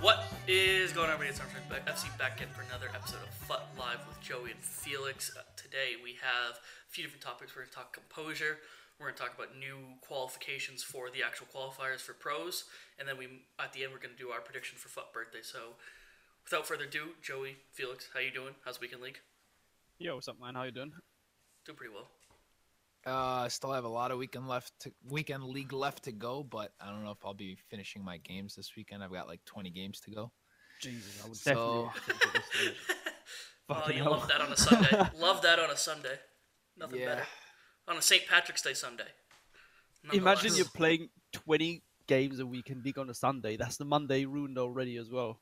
What is going on, everybody? It's our friend FC back in for another episode of FUT Live with Joey and Felix. Uh, today we have a few different topics. We're going to talk composure. We're going to talk about new qualifications for the actual qualifiers for pros, and then we at the end we're going to do our prediction for FUT birthday. So, without further ado, Joey, Felix, how you doing? How's weekend league? Yo, what's up, man? How you doing? Doing pretty well. Uh, still have a lot of weekend left, to, weekend league left to go, but I don't know if I'll be finishing my games this weekend. I've got like 20 games to go. Jesus, I would So- definitely. at. Oh, you hell. love that on a Sunday. love that on a Sunday. Nothing Yeah. better. On a St. Patrick's Day Sunday. Imagine you're playing 20 games a week in league on a Sunday. That's the Monday ruined already as well.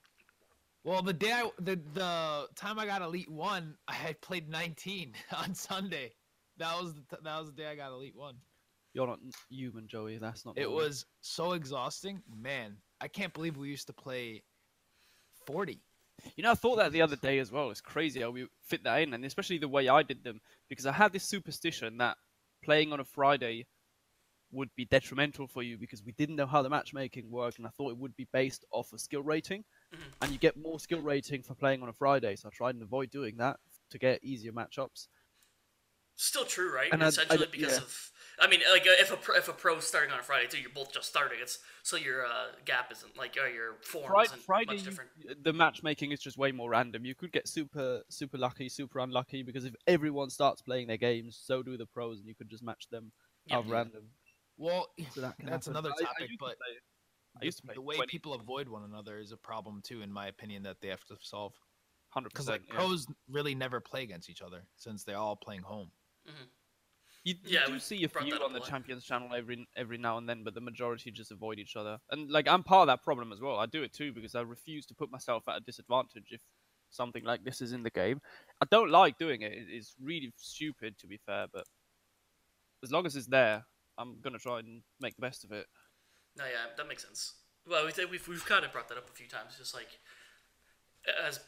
Well, the day I, the the time I got Elite One, I had played 19 on Sunday. That was the t- that was the day I got Elite One. You're not human, Joey. That's not. It normal. was so exhausting, man. I can't believe we used to play 40. You know, I thought that the other day as well. It's crazy how we fit that in, and especially the way I did them, because I had this superstition that playing on a Friday would be detrimental for you because we didn't know how the matchmaking worked, and I thought it would be based off a skill rating, Mhm. and you get more skill rating for playing on a Friday. So I tried and avoid doing that to get easier matchups. Still true, right? And I- I- Essentially, because yeah. of I mean, like if a pro, if a pro's starting on a Friday too, you're both just starting. It's so your uh, gap isn't like or your form Fri- isn't Friday, much you- the matchmaking is just way more random. You could get super, super lucky, super unlucky because if everyone starts playing their games, so do the pros, and you could just match them Yeah. out of random. Well, So that that's happen. another I- I topic, to but play- I used to the, the way 20. people avoid one another is a problem too, in my opinion, that they have to solve. hundred Because percent. like pros really never play against each other since they're all playing home. You, you Yeah, do see a few on the lot. champions channel every every now and then, but the majority just avoid each other. And like I'm part of that problem as well. I do it too because I refuse to put myself at a disadvantage if something like this is in the game. I don't like doing it. It- It's really stupid to be fair, but as long as it's there, I'm gonna try and make the best of it. No, yeah, that makes sense. Well, we think we've we've kind of brought that up a few times. Just like as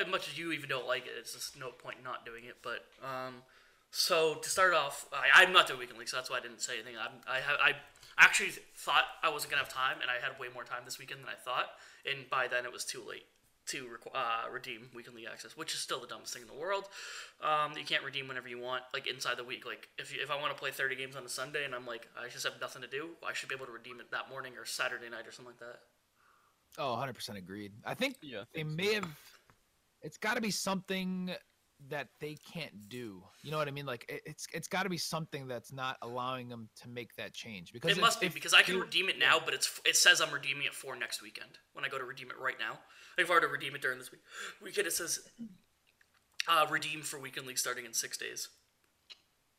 as much as you even don't like it, it's just no point not doing it. But um, so to start off, I, I'm not doing weekend league, so that's why I didn't say anything. I'm, I have I actually thought I wasn't gonna have time, and I had way more time this weekend than I thought, and by then it was too late to requ- uh, redeem weekend league access, which is still the dumbest thing in the world. Um, you can't redeem whenever you want, like inside the week. Like if you, if I want to play 30 games on a Sunday and I'm like I just have nothing to do, I should be able to redeem it that morning or Saturday night or something like that. Oh, 100% agreed. I think Yeah, I they so. may have it's got to be something that they can't do you know what i mean like it, it's it's got to be something that's not allowing them to make that change because It must be because I can redeem it now, but it's it says I'm redeeming it for next weekend when I go to redeem it right now. Like if I were to redeem it during this week weekend, it says uh, redeem for weekend league starting in six days.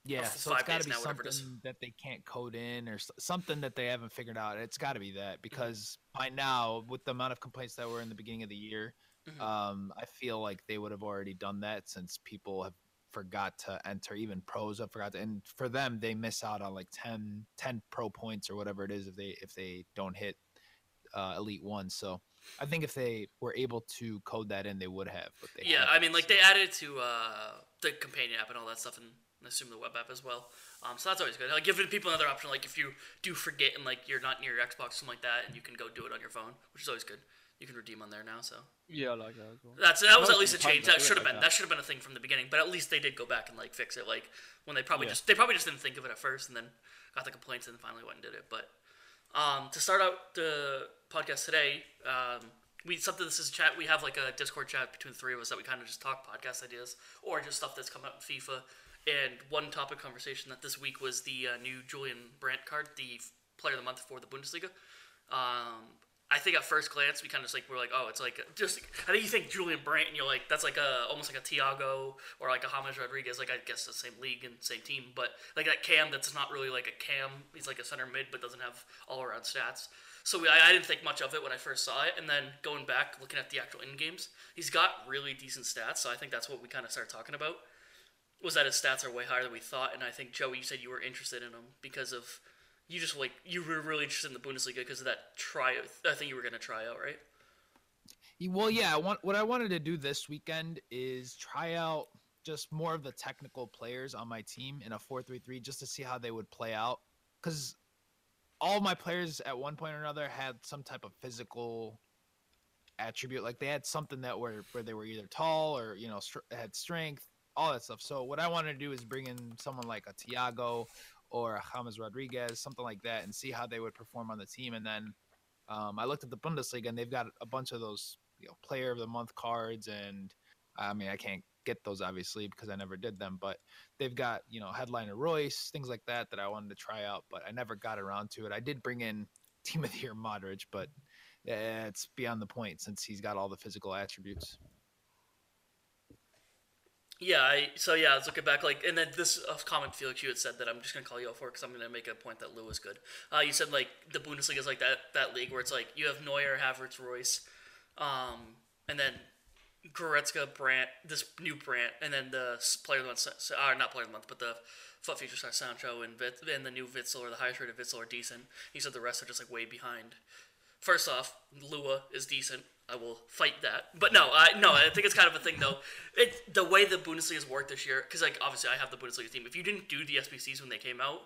yeah so it's got to be now, whatever it is. something that they can't code in or something that they haven't figured out it's got to be Mm-hmm. that because by now with the amount of complaints that were in the beginning of the year Mhm. um i feel like they would have already done that since people have forgot to enter even pros have forgot to and for them they miss out on like 10 10 pro points or whatever it is if they if they don't hit uh, elite one so i think if they were able to code that in they would have but they Yeah, I mean, like so- they added it to uh, the companion app and all that stuff, and I assume the web app as well. Um, so that's always good. Like giving people another option, like if you do forget and like you're not near your Xbox, or something like that, and you can go do it on your phone, which is always good. You can redeem on there now, so Yeah, I like that as well. that's that was at least a change. That should have been that. should have been a thing from the beginning. But at least they did go back and like fix it. Like when they probably Yeah. just they probably just didn't think of it at first, and then got the complaints, and then finally went and did it. But um, to start out the podcast today, um, we something this is a chat. We have like a Discord chat between the three of us that we kind of just talk podcast ideas or just stuff that's come up in FIFA. And one topic conversation that this week was the uh, new Julian Brandt card, the Player of the Month for the Bundesliga. Um, I think at first glance we kind of just like we're like, oh, it's like just. I think you think Julian Brandt, and you're like, that's like a almost like a Thiago or like a James Rodriguez, like I guess the same league and same team, but like that Cam that's not really like a Cam. He's like a center mid, but doesn't have all around stats. So we, I, I didn't think much of it when I first saw it, and then going back looking at the actual in games, he's got really decent stats. So I think that's what we kind of started talking about. Was that his stats are way higher than we thought, and I think Joey, you said you were interested in him because of you just like you were really interested in the Bundesliga because of that try. I think you were gonna try out, right? Well, yeah. I want what I wanted to do this weekend is try out just more of the technical players on my team in a four-three-three, just to see how they would play out. Because all my players at one point or another had some type of physical attribute. Like they had something that were where they were either tall or you know str- had strength, all that stuff. So what I wanted to do is bring in someone like a Thiago or a James Rodriguez, something like that, and see how they would perform on the team. And then um, I looked at the Bundesliga and they've got a bunch of those you know player of the month cards and I mean I can't get those obviously because I never did them, but they've got you know headliner Reus, things like that that I wanted to try out, but I never got around to it. I did bring in Team of the Year Modric, but it's beyond the point since he's got all the physical attributes. Yeah, I so yeah, I was looking back like, and then this uh, comment, Felix, you had said that I'm just gonna call you out for because I'm gonna make a point that Lou is good. Uh, you said like the Bundesliga is like that that league where it's like you have Neuer, Havertz, Reus, um, and then Goretzka, Brandt, this new Brandt, and then the player of the month, s- uh, not player of the month, but the FUT feature star Sancho and Vit, and the new Witsel or the highest rated Witsel are decent. He said the rest are just like way behind. First off, Lua is decent. I will fight that. But no, I no, I think it's kind of a thing though. It the way the Bundesliga's worked this year, because like obviously I have the Bundesliga team. If you didn't do the SBCs when they came out,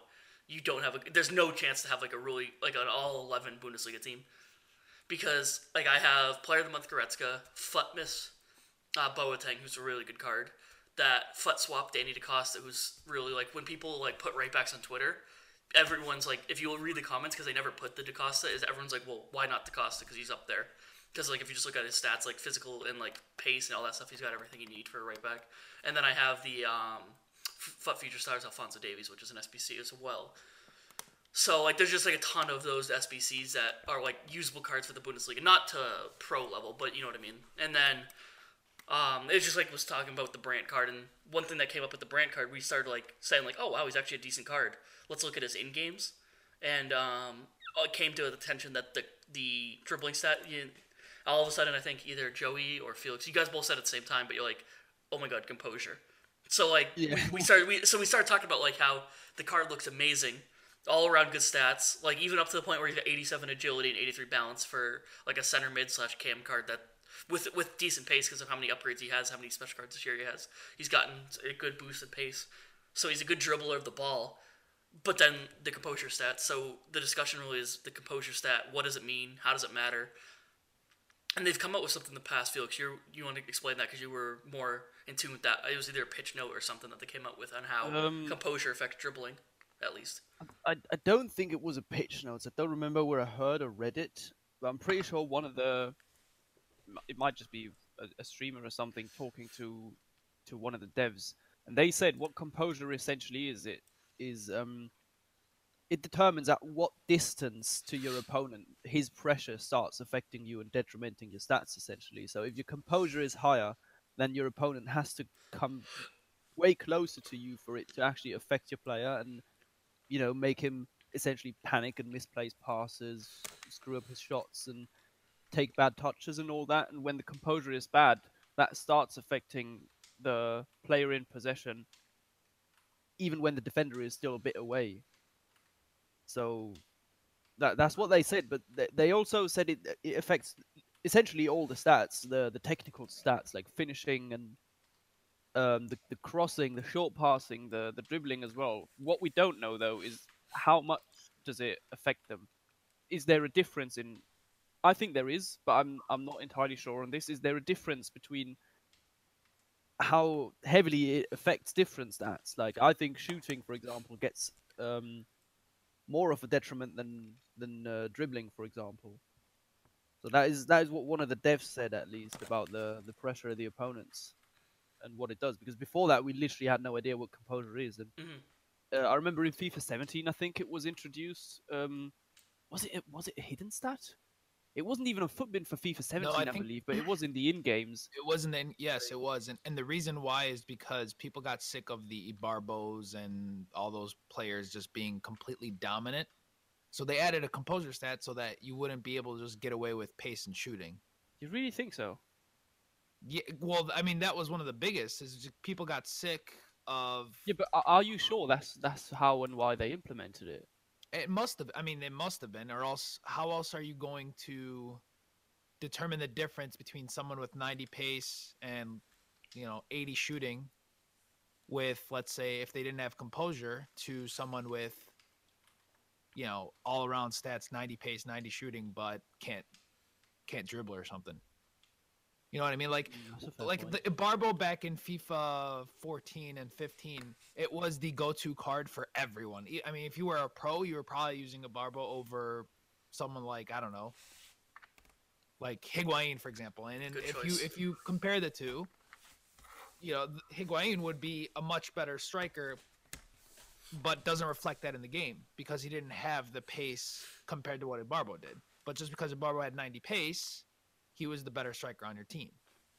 you don't have a. There's no chance to have like a really like an all eleven Bundesliga team, because like I have player of the month Goretzka, Futmas, uh, Boateng, who's a really good card. That Fut swap Danny da Costa, who's really like when people like put right backs on Twitter, everyone's like, if you will read the comments because they never put the da Costa, is everyone's like, well, why not da Costa? Because he's up there. Because like if you just look at his stats, like physical and like pace and all that stuff, he's got everything you need for a right back. And then I have the um, F- Future Stars Alphonso Davies, which is an SBC as well. So like there's just like a ton of those SBCs that are like usable cards for the Bundesliga, not to pro level, but you know what I mean. And then um, it was just like was talking about the Brandt card, and one thing that came up with the Brandt card, we started like saying like, oh wow, he's actually a decent card. Let's look at his in games, and um, it came to the attention that the the dribbling stat. You, all of a sudden, I think either Joey or Felix, you guys both said at the same time, but you're like, oh my god, composure. So like Yeah. we, we started we so we started talking about like how the card looks amazing, all around good stats, like even up to the point where he's got 87 agility and 83 balance for like a center mid slash cam card that with with decent pace because of how many upgrades he has, how many special cards this year he has. He's gotten a good boost in pace, so he's a good dribbler of the ball. But then the composure stat. So the discussion really is the composure stat. What does it mean? How does it matter? And they've come up with something in the past, Felix. You you want to explain that because you were more in tune with that. It was either a pitch note or something that they came up with on how Um, composure affects dribbling, at least. I, I don't think it was a pitch notes. I don't remember where I heard or read it, but I'm pretty sure one of the it might just be a, a streamer or something talking to to one of the devs, and they said what composure essentially is. It is um it determines at what distance to your opponent his pressure starts affecting you and detrimenting your stats essentially. So if your composure is higher, then your opponent has to come way closer to you for it to actually affect your player and you know make him essentially panic and misplace passes, screw up his shots and take bad touches and all that. And when the composure is bad, that starts affecting the player in possession, even when the defender is still a bit away. So that that's what they said, but they, they also said it it affects essentially all the stats, the the technical stats like finishing and um, the the crossing, the short passing, the the dribbling as well. What we don't know though is how much does it affect them? Is there a difference in? I think there is, but I'm I'm not entirely sure on this. Is there a difference between how heavily it affects different stats? Like I think shooting, for example, gets um, more of a detriment than than uh, dribbling, for example. So that is that is what one of the devs said at least about the the pressure of the opponents and what it does. Because before that, we literally had no idea what composure is. And Mhm. uh, I remember in FIFA 17, I think it was introduced. Um, was it was it a hidden stat? It wasn't even a Futbin for FIFA 17, I, think- believe, but it was in the in games. It wasn't in yes, it was. And, and the reason why is because people got sick of the Ibarbos and all those players just being completely dominant. So they added a composure stat so that you wouldn't be able to just get away with pace and shooting. You really think so? Yeah, well, I mean that was one of the biggest. Is people got sick of Yeah, but are- are you sure that's that's how and why they implemented it? It must have. I mean, it must have been, or else, how else are you going to determine the difference between someone with 90 pace and, you know, 80 shooting, with let's say if they didn't have composure, to someone with you know, all around stats, 90 pace, 90 shooting, but can't can't dribble or something. You know what I mean? Like Mm, that's a fair like point. the Barbo back in FIFA 14 and 15, it was the go-to card for everyone. I mean, if you were a pro, you were probably using a Barbo over someone like I don't know, like Higuain, for example. And, and if choice. you if you compare the two, you know, Higuain would be a much better striker, but doesn't reflect that in the game because he didn't have the pace compared to what a Barbo did. But just because a Barbo had 90 pace, he was the better striker on your team.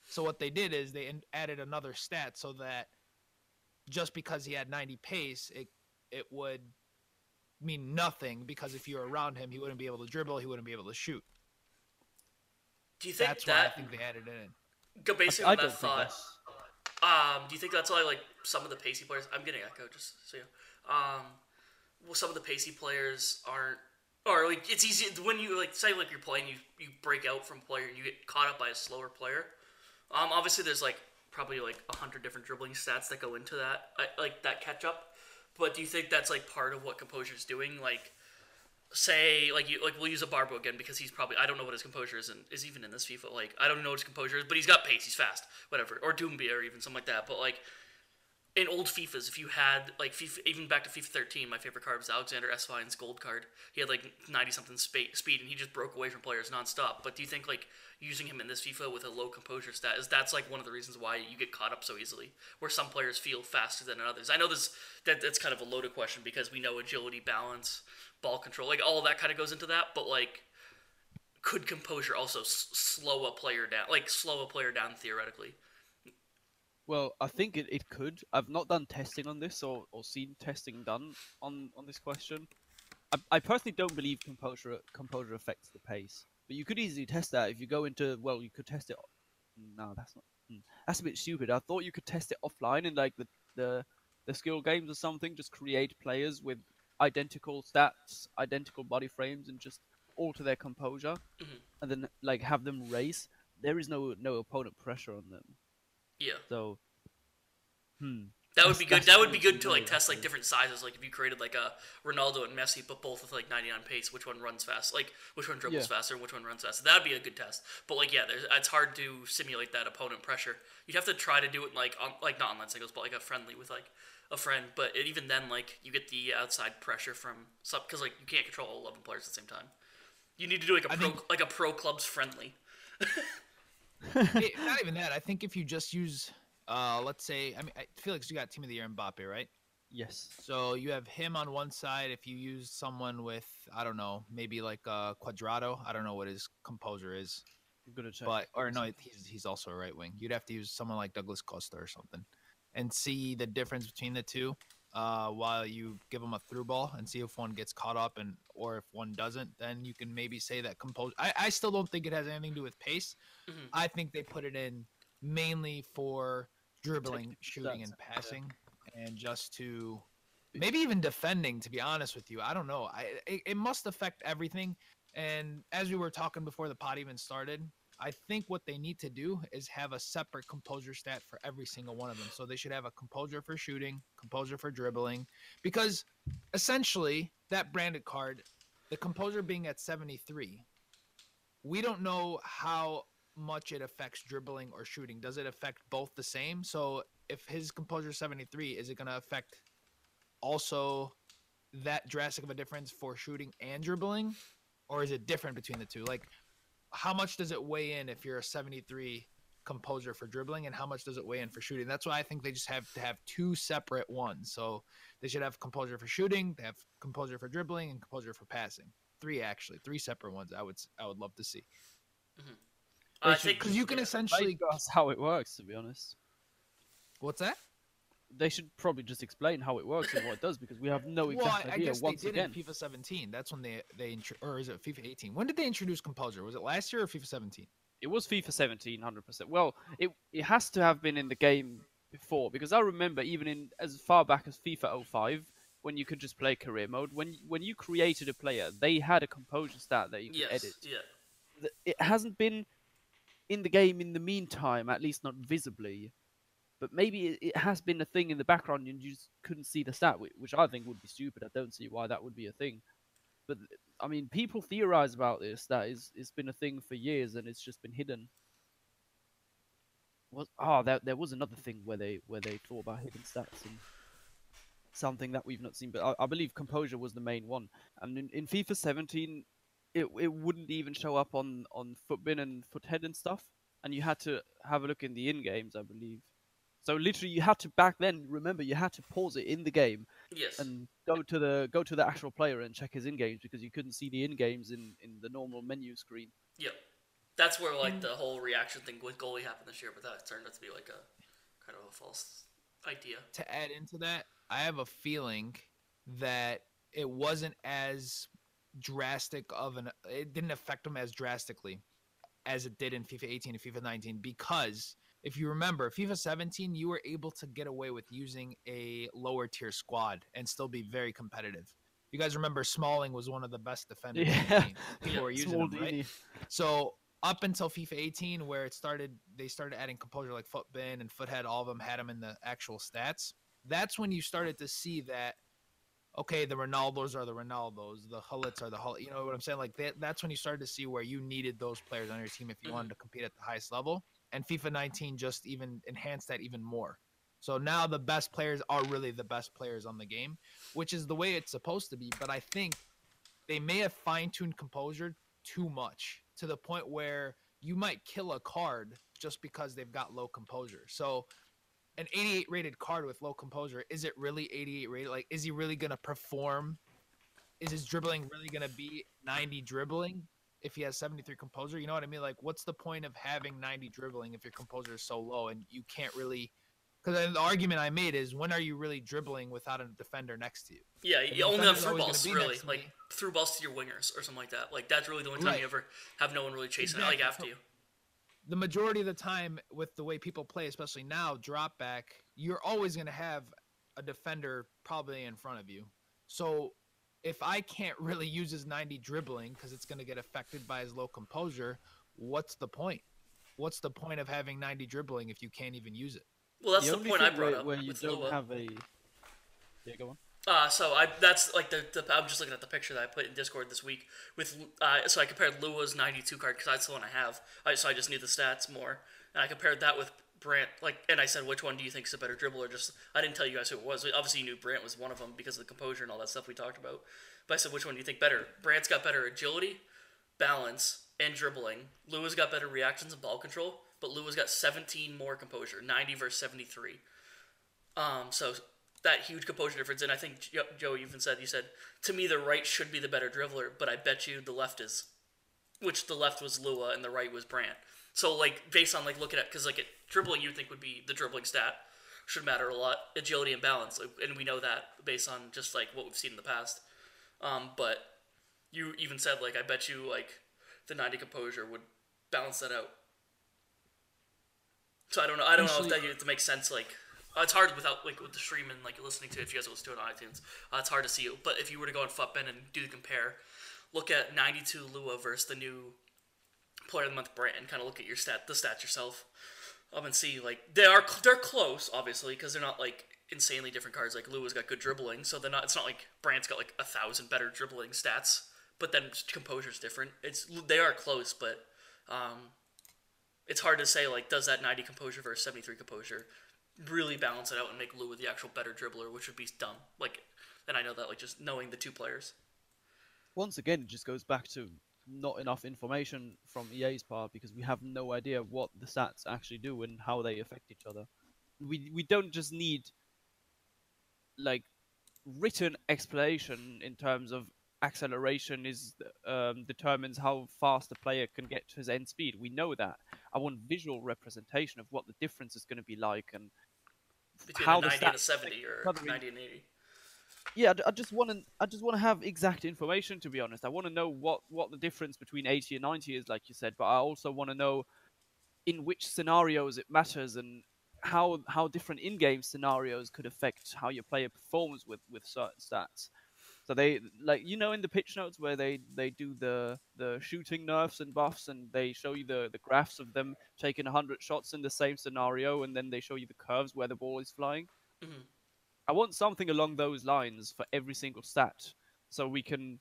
So what they did is they in- added another stat so that just because he had 90 pace, it it would mean nothing because if you were around him, he wouldn't be able to dribble, he wouldn't be able to shoot. Do you think That's why I think they added it in. go based I on don't that thought? Um, do you think that's why like some of the pacey players? I'm getting echo just so you. know. Um, well, some of the pacey players aren't, or like it's easy when you like say like you're playing, you you break out from player and you get caught up by a slower player. Um, obviously there's like probably like a hundred different dribbling stats that go into that, I, like that catch up. But do you think that's like part of what composure is doing? Like, say like you like we'll use a Barbo again because he's probably I don't know what his composure is and is even in this FIFA. Like I don't know what his composure is, but he's got pace, he's fast, whatever. Or Doumbia or even something like that. But like in old FIFAs, if you had like FIFA, even back to FIFA 13, my favorite card was Alexander Esswein's gold card. He had like 90 something spa- speed and he just broke away from players nonstop. But do you think like using him in this FIFA with a low composure stat is that's like one of the reasons why you get caught up so easily, where some players feel faster than others? I know this that that's kind of a loaded question because we know agility, balance, ball control, like all that kind of goes into that. But like, could composure also s- slow a player down, like slow a player down theoretically? Well, I think it, it could. I've not done testing on this or, or seen testing done on, on this question. I, I personally don't believe composure composure affects the pace, but you could easily test that if you go into well, you could test it. No, that's not. hmm, That's a bit stupid. I thought you could test it offline in like the the, the skill games or something. Just create players with identical stats, identical body frames, and just alter their composure, Mhm. and then like have them race. There is no no opponent pressure on them. Yeah. So, hmm. That would be good. That would be good to like test like different sizes. Like if you created like a Ronaldo and Messi, but both with like 99 pace, which one runs fast? Like which one dribbles Yeah. faster which one runs faster? That'd be a good test. But like yeah, there's it's hard to simulate that opponent pressure. You'd have to try to do it like on like not online singles, but like a friendly with like a friend. But it, even then, like you get the outside pressure from sub because like you can't control all 11 players at the same time. You need to do like a I pro think- like a pro clubs friendly. It- not even that. I think if you just use, uh, let's say, I mean, I feel you got team of the year Mbappe, right? Yes. So you have him on one side. If you use someone with, I don't know, maybe like uh, Cuadrado. I don't know what his composure is, I'm gonna check. but or no, he's he's also a right wing. You'd have to use someone like Douglas Costa or something, and see the difference between the two. Uh, while you give them a through ball and see if one gets caught up and or if one doesn't, then you can maybe say that compose. I, I still don't think it has anything to do with pace. Mhm. I think they put it in mainly for dribbling, shooting, and passing, and just to maybe even defending. To be honest with you, I don't know. I it, it must affect everything. And as we were talking before the pot even started, I think what they need to do is have a separate composure stat for every single one of them. So they should have a composure for shooting, composure for dribbling, because essentially that Brandt card, the composure being at 73, we don't know how much it affects dribbling or shooting. Does it affect both the same? So if his composure is 73, is it going to affect also that drastic of a difference for shooting and dribbling? Or is it different between the two? Like, how much does it weigh in if you're a 73 composure for dribbling and how much does it weigh in for shooting? That's why I think they just have to have two separate ones. So they should have composure for shooting, they have composure for dribbling, and composure for passing. Three actually, three separate ones. I would I would love to see mm-hmm. uh, I They should- think because you can yeah. essentially. That's how it works, to be honest. What's that? They should probably just explain how it works and what it does because we have no Well, exact I, I idea. guess they did again, in FIFA 17. That's when they they or is it FIFA 18? When did they introduce composure? Was it last year or FIFA 17? it was FIFA 17, 100%. Well, it it has to have been in the game before because I remember even in as far back as FIFA 05 when you could just play career mode. When when you created a player, they had a composure stat that you could Yes. edit. Yeah. it hasn't been in the game in the meantime, at least not visibly. But maybe it, has been a thing in the background and you just couldn't see the stat, which I think would be stupid. I don't see why that would be a thing. But I mean, people theorize about this. That is, it's been a thing for years, and it's just been hidden. Was oh, there there was another thing where they where they thought about hidden stats and something that we've not seen. But I, I believe composure was the main one. And in, in FIFA 17, it it wouldn't even show up on on Futbin and Futhead and stuff. And you had to have a look in the in games, I believe. So literally, you had to back then. Remember, you had to pause it in the game Yes. and go to the go to the actual player and check his in games because you couldn't see the in games in in the normal menu screen. Yep. That's where like hmm. the whole reaction thing with goalie happened this year, but that turned out to be like a kind of a false idea. to add into that, I have a feeling that it wasn't as drastic of an it didn't affect them as drastically as it did in FIFA 18 and FIFA 19 because if you remember FIFA 17 you were able to get away with using a lower tier squad and still be very competitive. You guys remember Smalling was one of the best defenders Yeah. People Yeah, were using him, right? So up until FIFA 18, where it started, they started adding composure like Futbin and Futhead. All of them had them in the actual stats. That's when you started to see that. Okay, the Ronaldos are the Ronaldos, the Gullits are the Hull. You know what I'm saying? Like that. That's when you started to see where you needed those players on your team if you wanted to compete at the highest level. And FIFA 19 just even enhanced that even more. So now the best players are really the best players on the game, which is the way it's supposed to be. But I think they may have fine tuned composure too much to the point where you might kill a card just because they've got low composure. So an 88 rated card with low composure, is it really 88 rated? Like, is he really going to perform? Is his dribbling really going to be 90 dribbling if he has 73 composure? You know what I mean? Like, what's the point of having 90 dribbling if your composure is so low and you can't really. Because the argument I made is when are you really dribbling without a defender next to you? Yeah, the you only on defender's through balls, really. Like me. through balls to your wingers or something like that. Like that's really the only time Right. you ever have no one really chasing it like after So- you. the majority of the time with the way people play, especially now, drop back, you're always going to have a defender probably in front of you. So if I can't really use his 90 dribbling because it's going to get affected by his low composure, what's the point? What's the point of having 90 dribbling if you can't even use it? Well, that's the the, point I brought where, up where you don't Lua. have a. Yeah, go on. Uh, so I that's like the, the I'm just looking at the picture that I put in Discord this week with uh, so I compared Lua's 92 card because that's the one I have. I, so I just knew the stats more, and I compared that with Brandt. Like, and I said, which one do you think is a better dribbler? Just I didn't tell you guys who it was. Obviously, you knew Brandt was one of them because of the composure and all that stuff we talked about. But I said, which one do you think better? Brandt's got better agility, balance, and dribbling. Lua's got better reactions and ball control, but Lua's got 17 more composure, 90 versus 73. Um, so that huge composure difference, and I think Jo- Joe even said you said to me the right should be the better dribbler, but I bet you the left is, which the left was Lua and the right was Brandt. So like based on like looking at because like it, dribbling you think would be the dribbling stat should matter a lot, agility and balance, like, and we know that based on just like what we've seen in the past. Um, but you even said like I bet you like the ninety composure would balance that out. So I don't know. I don't know if that to make sense. Like uh, it's hard without like with the stream and like listening to it. If you guys listen to it on iTunes, uh, it's hard to see it. But if you were to go on Futbin and do the compare, look at ninety two Lua versus the new player of the month Brandt, and kind of look at your stat the stats yourself. Um, and see like they are they're close obviously because they're not like insanely different cards. Like Lua's got good dribbling, so they're not. It's not like Brandt's got like a thousand better dribbling stats. But then composure's different. It's they are close, but um, it's hard to say like does that 90 composure versus 73 composure really balance it out and make Lua the actual better dribbler, which would be dumb. Like, and I know that like just knowing the two players. Once again, it just goes back to not enough information from EA's part because we have no idea what the stats actually do and how they affect each other. We we don't just need like written explanation in terms of acceleration is um, determines how fast the player can get to his end speed. We know that. I want visual representation of what the difference is going to be like and Between How the 90 and a stats 70 or 90 and 80. Yeah, I just want to. I just want to have exact information. To be honest, I want to know what what the difference between eighty and ninety is, like you said. But I also want to know in which scenarios it matters and how how different in-game scenarios could affect how your player performs with with certain stats. So they like you know in the pitch notes where they they do the the shooting nerfs and buffs and they show you the the graphs of them taking hundred shots in the same scenario and then they show you the curves where the ball is flying. Mhm. I want something along those lines for every single stat, so we can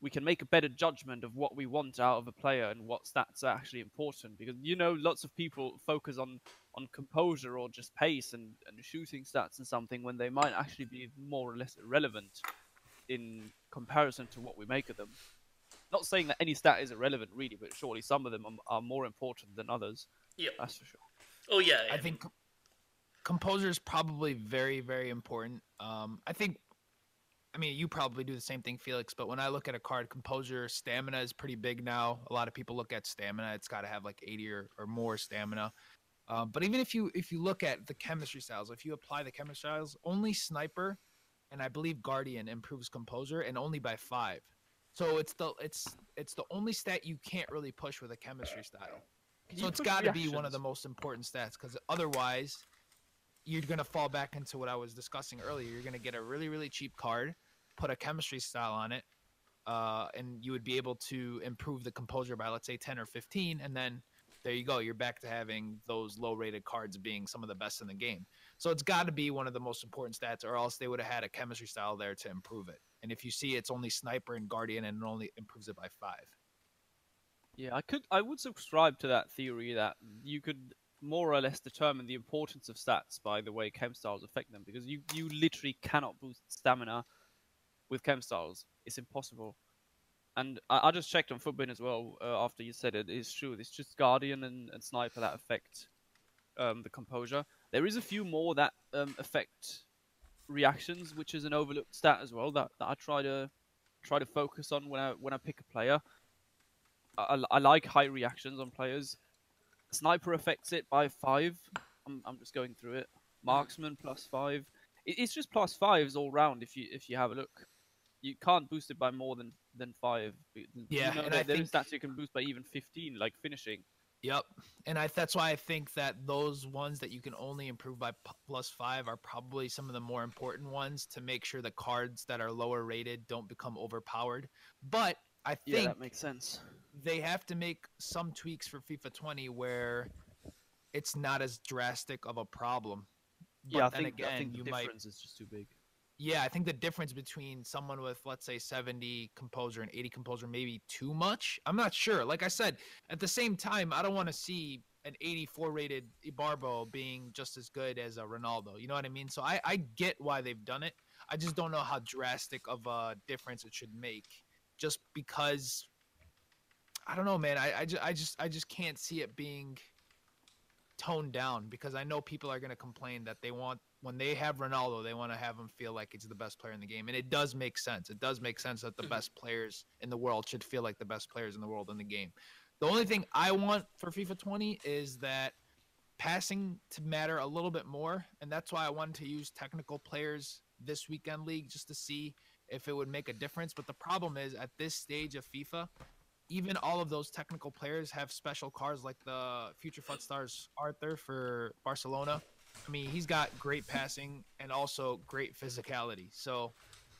we can make a better judgment of what we want out of a player and what stats are actually important because you know lots of people focus on on composure or just pace and, and shooting stats and something when they might actually be more or less irrelevant in comparison to what we make of them not saying that any stat is irrelevant really but surely some of them are, are more important than others Yep. that's for sure Oh yeah. I think com- composure is probably very, very important. Um, I think, I mean, you probably do the same thing, Felix. But when I look at a card, composure stamina is pretty big now. A lot of people look at stamina; it's got to have like eighty or, or more stamina. Um, but even if you if you look at the chemistry styles, if you apply the chemistry styles, only sniper and I believe guardian improves composure, and only by five. So it's the it's it's the only stat you can't really push with a chemistry style. So it's got to be one of the most important stats because otherwise, you're gonna fall back into what I was discussing earlier. You're gonna get a really really cheap card, put a chemistry style on it, uh, and you would be able to improve the composure by let's say 10 or 15, and then there you go. You're back to having those low rated cards being some of the best in the game. So it's got to be one of the most important stats, or else they would have had a chemistry style there to improve it. And if you see it's only sniper and guardian, and it only improves it by five. Yeah, I could. I would subscribe to that theory that you could more or less determine the importance of stats by the way chem styles affect them, because you you literally cannot boost stamina with chem styles. It's impossible. And I, I just checked on Futbin as well uh, after you said it. It's true. It's just Guardian and, and Sniper that affect um, the composure. There is a few more that um, affect reactions, which is an overlooked stat as well that, that I try to try to focus on when I when I pick a player. I, I- I like high reactions on players. Sniper affects it by five. I'm, I'm just going through it. Marksman plus five. It, it's just plus fives all round. If you if you have a look, you can't boost it by more than than five. You Yeah, know, and there, I think- stats you can boost by even fifteen, like finishing. Yep, and I that's why I think that those ones that you can only improve by p- plus five are probably some of the more important ones to make sure the cards that are lower rated don't become overpowered. But I think Yeah, think that makes sense. They have to make some tweaks for FIFA 20 where it's not as drastic of a problem. But yeah, I think, again, I think the you difference might is just too big. yeah, I think the difference between someone with let's say 70 composure and 80 composure may be too much. I'm not sure. Like I said, at the same time, I don't want to see an 84 rated Ibarbo being just as good as a Ronaldo. You know what I mean? So I, I get why they've done it. I just don't know how drastic of a difference it should make. Just because I don't know, man. I, I, just, I just I just can't see it being toned down because I know people are going to complain that they want when they have Ronaldo, they want to have him feel like he's the best player in the game, and it does make sense. It does make sense that the Mhm. best players in the world should feel like the best players in the world in the game. The only thing I want for FIFA 20 is that passing to matter a little bit more, and that's why I wanted to use technical players this weekend league just to see if it would make a difference. But the problem is at this stage of FIFA, even all of those technical players have special cards like the future Foot Stars Arthur for Barcelona. I mean, he's got great passing and also great physicality. So,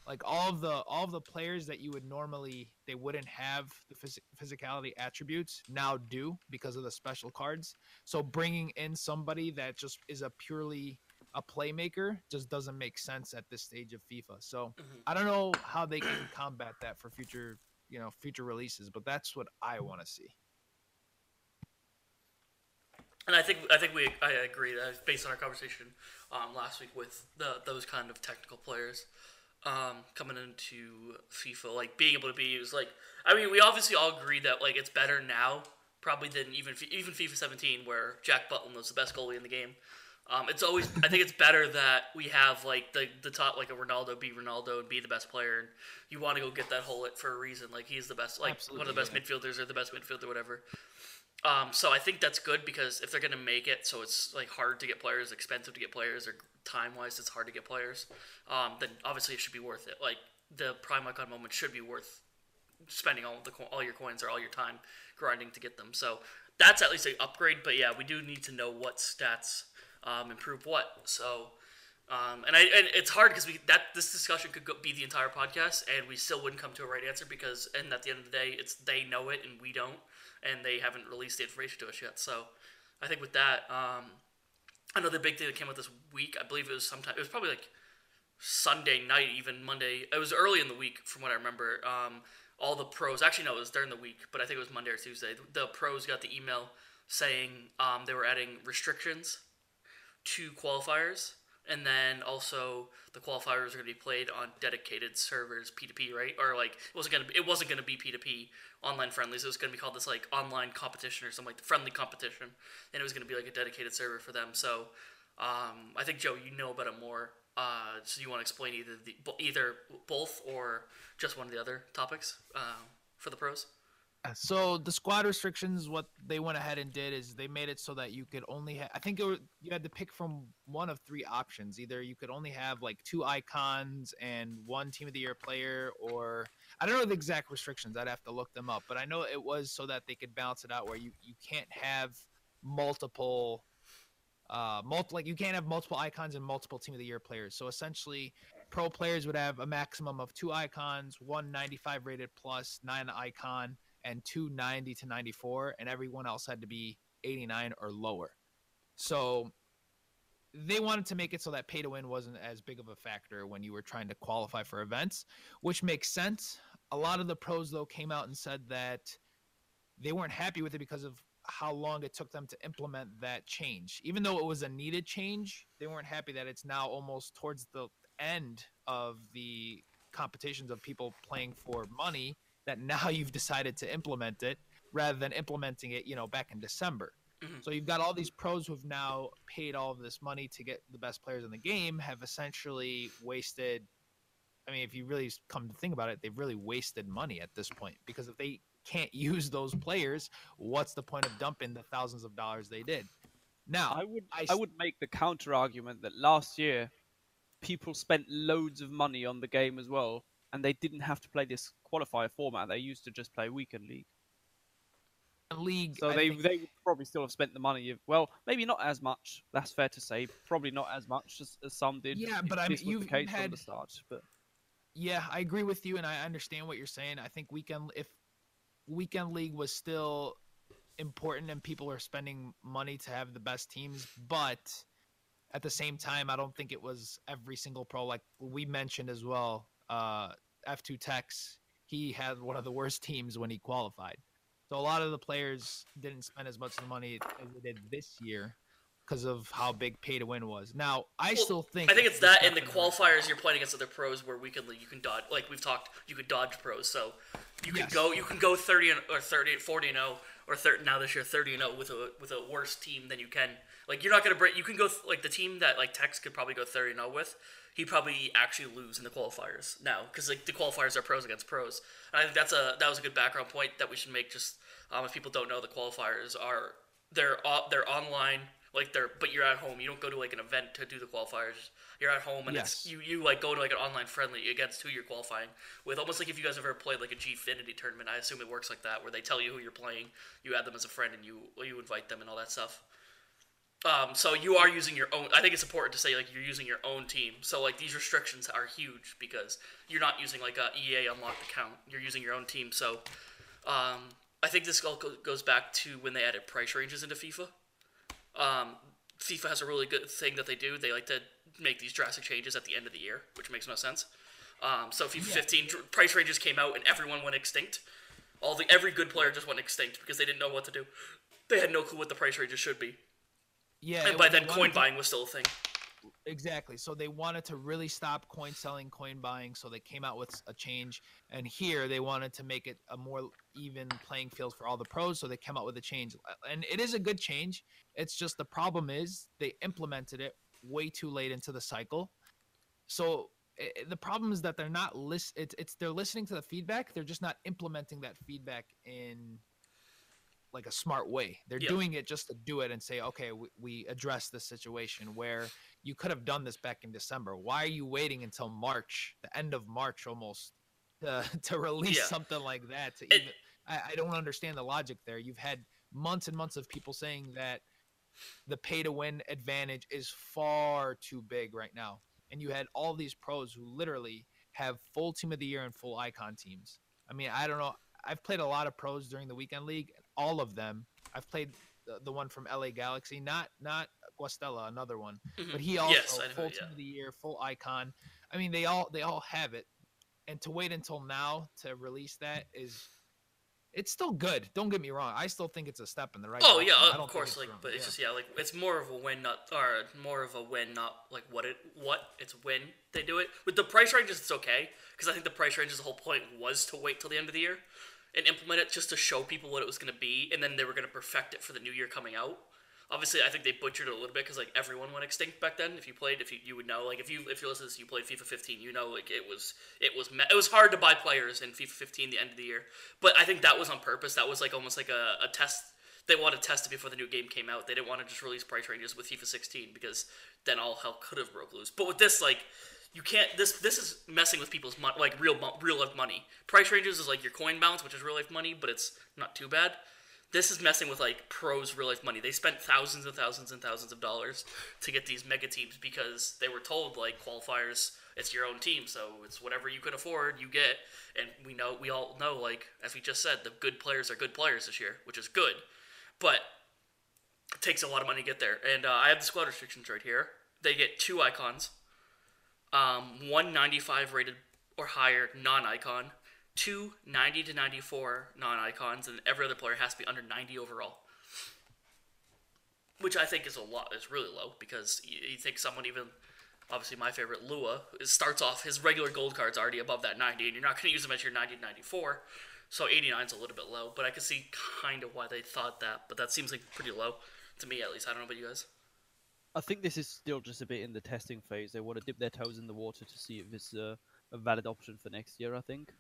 like all of the all of the players that you would normally they wouldn't have the phys- physicality attributes now do because of the special cards. So bringing in somebody that just is a purely a playmaker just doesn't make sense at this stage of FIFA. So Mhm. I don't know how they can combat that for future, you know, future releases, but that's what I want to see. And I think I think we I agree that based on our conversation um, last week with the those kind of technical players um, coming into FIFA, like being able to be used. Like I mean, we obviously all agree that like it's better now probably than even even FIFA 17 where Jack Butland was the best goalie in the game. Um, it's always I think it's better that we have like the the top like a Ronaldo be Ronaldo and be the best player and you want to go get that Gullit for a reason like he's the best like one of the best Absolutely, midfielders or the best midfielder whatever. Um, so I think that's good because if they're gonna make it so it's like hard to get players, expensive to get players, or time wise it's hard to get players, um, then obviously it should be worth it. Like the prime icon moment should be worth spending all the all your coins or all your time grinding to get them. So that's at least an upgrade. But yeah, we do need to know what stats um, improve what. So. Um, and I and it's hard because we that this discussion could go, be the entire podcast and we still wouldn't come to a right answer because and at the end of the day it's they know it and we don't and they haven't released the information to us yet. So I think with that, um, another big thing that came out this week, I believe it was sometime, it was probably like Sunday night, even Monday. It was early in the week, from what I remember. Um, all the pros. Actually, no, it was during the week, but I think it was Monday or Tuesday. The pros got the email saying um, they were adding restrictions to qualifiers, and then also the qualifiers are going to be played on dedicated servers, P2P, right? Or like it wasn't going to it wasn't going to be P2P online friendlies. It was going to be called this like online competition or something like the friendly competition, and it was going to be like a dedicated server for them. So um, I think Joe, you know about it more. Uh, so you want to explain either the either both or just one of the other topics uh, for the pros? So the squad restrictions, what they went ahead and did is they made it so that you could only have. I think was, you had to pick from one of three options. Either you could only have like two icons and one team of the year player, or I don't know the exact restrictions. I'd have to look them up, but I know it was so that they could balance it out where you you can't have multiple uh multiple like you can't have multiple icons and multiple team of the year players so essentially pro players would have a maximum of two icons one 95 rated plus nine icon and 290 to 94 and everyone else had to be 89 or lower. So they wanted to make it so that pay to win wasn't as big of a factor when you were trying to qualify for events which makes sense. A lot of the pros though came out and said that they weren't happy with it because of how long it took them to implement that change. Even though it was a needed change, they weren't happy that it's now almost towards the end of the competitions of people playing for money that now you've decided to implement it rather than implementing it, you know, back in December. Mm-hmm. So you've got all these pros who've now paid all of this money to get the best players in the game have essentially wasted I mean, if you really come to think about it, they've really wasted money at this point because if they can't use those players, what's the point of dumping the thousands of dollars they did? Now, I would I, I would make the counter argument that last year people spent loads of money on the game as well, and they didn't have to play this qualifier format. They used to just play weekend league. League, so I they think... they would probably still have spent the money. If, well, maybe not as much. That's fair to say. Probably not as much as, as some did. Yeah, but I mean, you've had the start. But yeah, I agree with you, and I understand what you're saying. I think weekend if weekend league was still important and people are spending money to have the best teams, but at the same time, I don't think it was every single pro. Like we mentioned as well, uh, F2Tekkz, he had one of the worst teams when he qualified. So a lot of the players didn't spend as much money as they did this year because of how big pay to win was. Now, I well, still think I think it's that in the qualifiers you're playing against other pros where we weekly you can dodge like we've talked you could dodge pros. So you can yes. go you can go 30 and, or 30 40 and 0 or 30 now this year 30 and 0 with a with a worse team than you can. Like you're not to break you can go like the team that like Tekkz could probably go 30 and 0 with. He probably actually lose in the qualifiers now because like the qualifiers are pros against pros. And I think that's a that was a good background point that we should make. Just um, if people don't know, the qualifiers are they're uh, they're online like they're but you're at home you don't go to like an event to do the qualifiers you're at home and yes. it's you you like go to like an online friendly against who you're qualifying with almost like if you guys have ever played like a gfinity tournament i assume it works like that where they tell you who you're playing you add them as a friend and you you invite them and all that stuff um, so you are using your own i think it's important to say like you're using your own team so like these restrictions are huge because you're not using like a ea unlocked account you're using your own team so um, i think this all goes back to when they added price ranges into fifa um, FIFA has a really good thing that they do. They like to make these drastic changes at the end of the year, which makes no sense. Um, so FIFA yeah. 15 price ranges came out and everyone went extinct. All the every good player just went extinct because they didn't know what to do. They had no clue what the price ranges should be. Yeah, and by then coin buying was still a thing. Exactly. So they wanted to really stop coin selling, coin buying. So they came out with a change. And here they wanted to make it a more even playing field for all the pros. So they came out with a change. And it is a good change. It's just the problem is they implemented it way too late into the cycle. So it, the problem is that they're not list. It's, it's they're listening to the feedback. They're just not implementing that feedback in like a smart way. They're yeah. doing it just to do it and say, okay, we, we address the situation where you could have done this back in December. Why are you waiting until March, the end of March almost, to, to release yeah. something like that? To even, I, I don't understand the logic there. You've had months and months of people saying that the pay to win advantage is far too big right now. And you had all these pros who literally have full team of the year and full icon teams. I mean, I don't know. I've played a lot of pros during the weekend league. All of them. I've played the, the one from LA Galaxy, not not Guastella, another one. Mm-hmm. But he also yes, full know, team yeah. of the year, full icon. I mean, they all they all have it. and to wait until now to release that is it's still good. Don't get me wrong. I still think it's a step in the right. Oh direction. I yeah, don't of course. Like, wrong. but it's Yeah. just yeah, like it's more of a win, not or more of a win, not like what it what it's when they do it. With the price ranges, it's okay because I think the price ranges the whole point was to wait till the end of the year and implement it just to show people what it was going to be, and then they were going to perfect it for the new year coming out. Obviously, I think they butchered it a little bit because like everyone went extinct back then. If you played, if you, you would know, like if you if you listen to this, you played FIFA 15, you know, like it was it was me- it was hard to buy players in FIFA 15 the end of the year. But I think that was on purpose. That was like almost like a, a test. They wanted to test it before the new game came out. They didn't want to just release price ranges with FIFA 16 because then all hell could have broke loose. But with this, like you can't. This this is messing with people's money, like real real life money. Price ranges is like your coin balance, which is real life money, but it's not too bad. This is messing with like pros' real life money. They spent thousands and thousands and thousands of dollars to get these mega teams because they were told like qualifiers, it's your own team, so it's whatever you can afford, you get. And we know we all know like as we just said, the good players are good players this year, which is good, but it takes a lot of money to get there. And uh, I have the squad restrictions right here. They get two icons, um, one 95 rated or higher non-icon, two 90 to 94 non-icons, and every other player has to be under 90 overall. Which I think is a lot, is really low because you, you think someone even, obviously my favorite Lua, is, starts off his regular gold card's already above that 90, and you're not going to use them as your 90 to 94. So 89 is a little bit low, but I can see kind of why they thought that. But that seems like pretty low to me, at least. I don't know about you guys. I think this is still just a bit in the testing phase. They want to dip their toes in the water to see if it's uh, a valid option for next year. I think.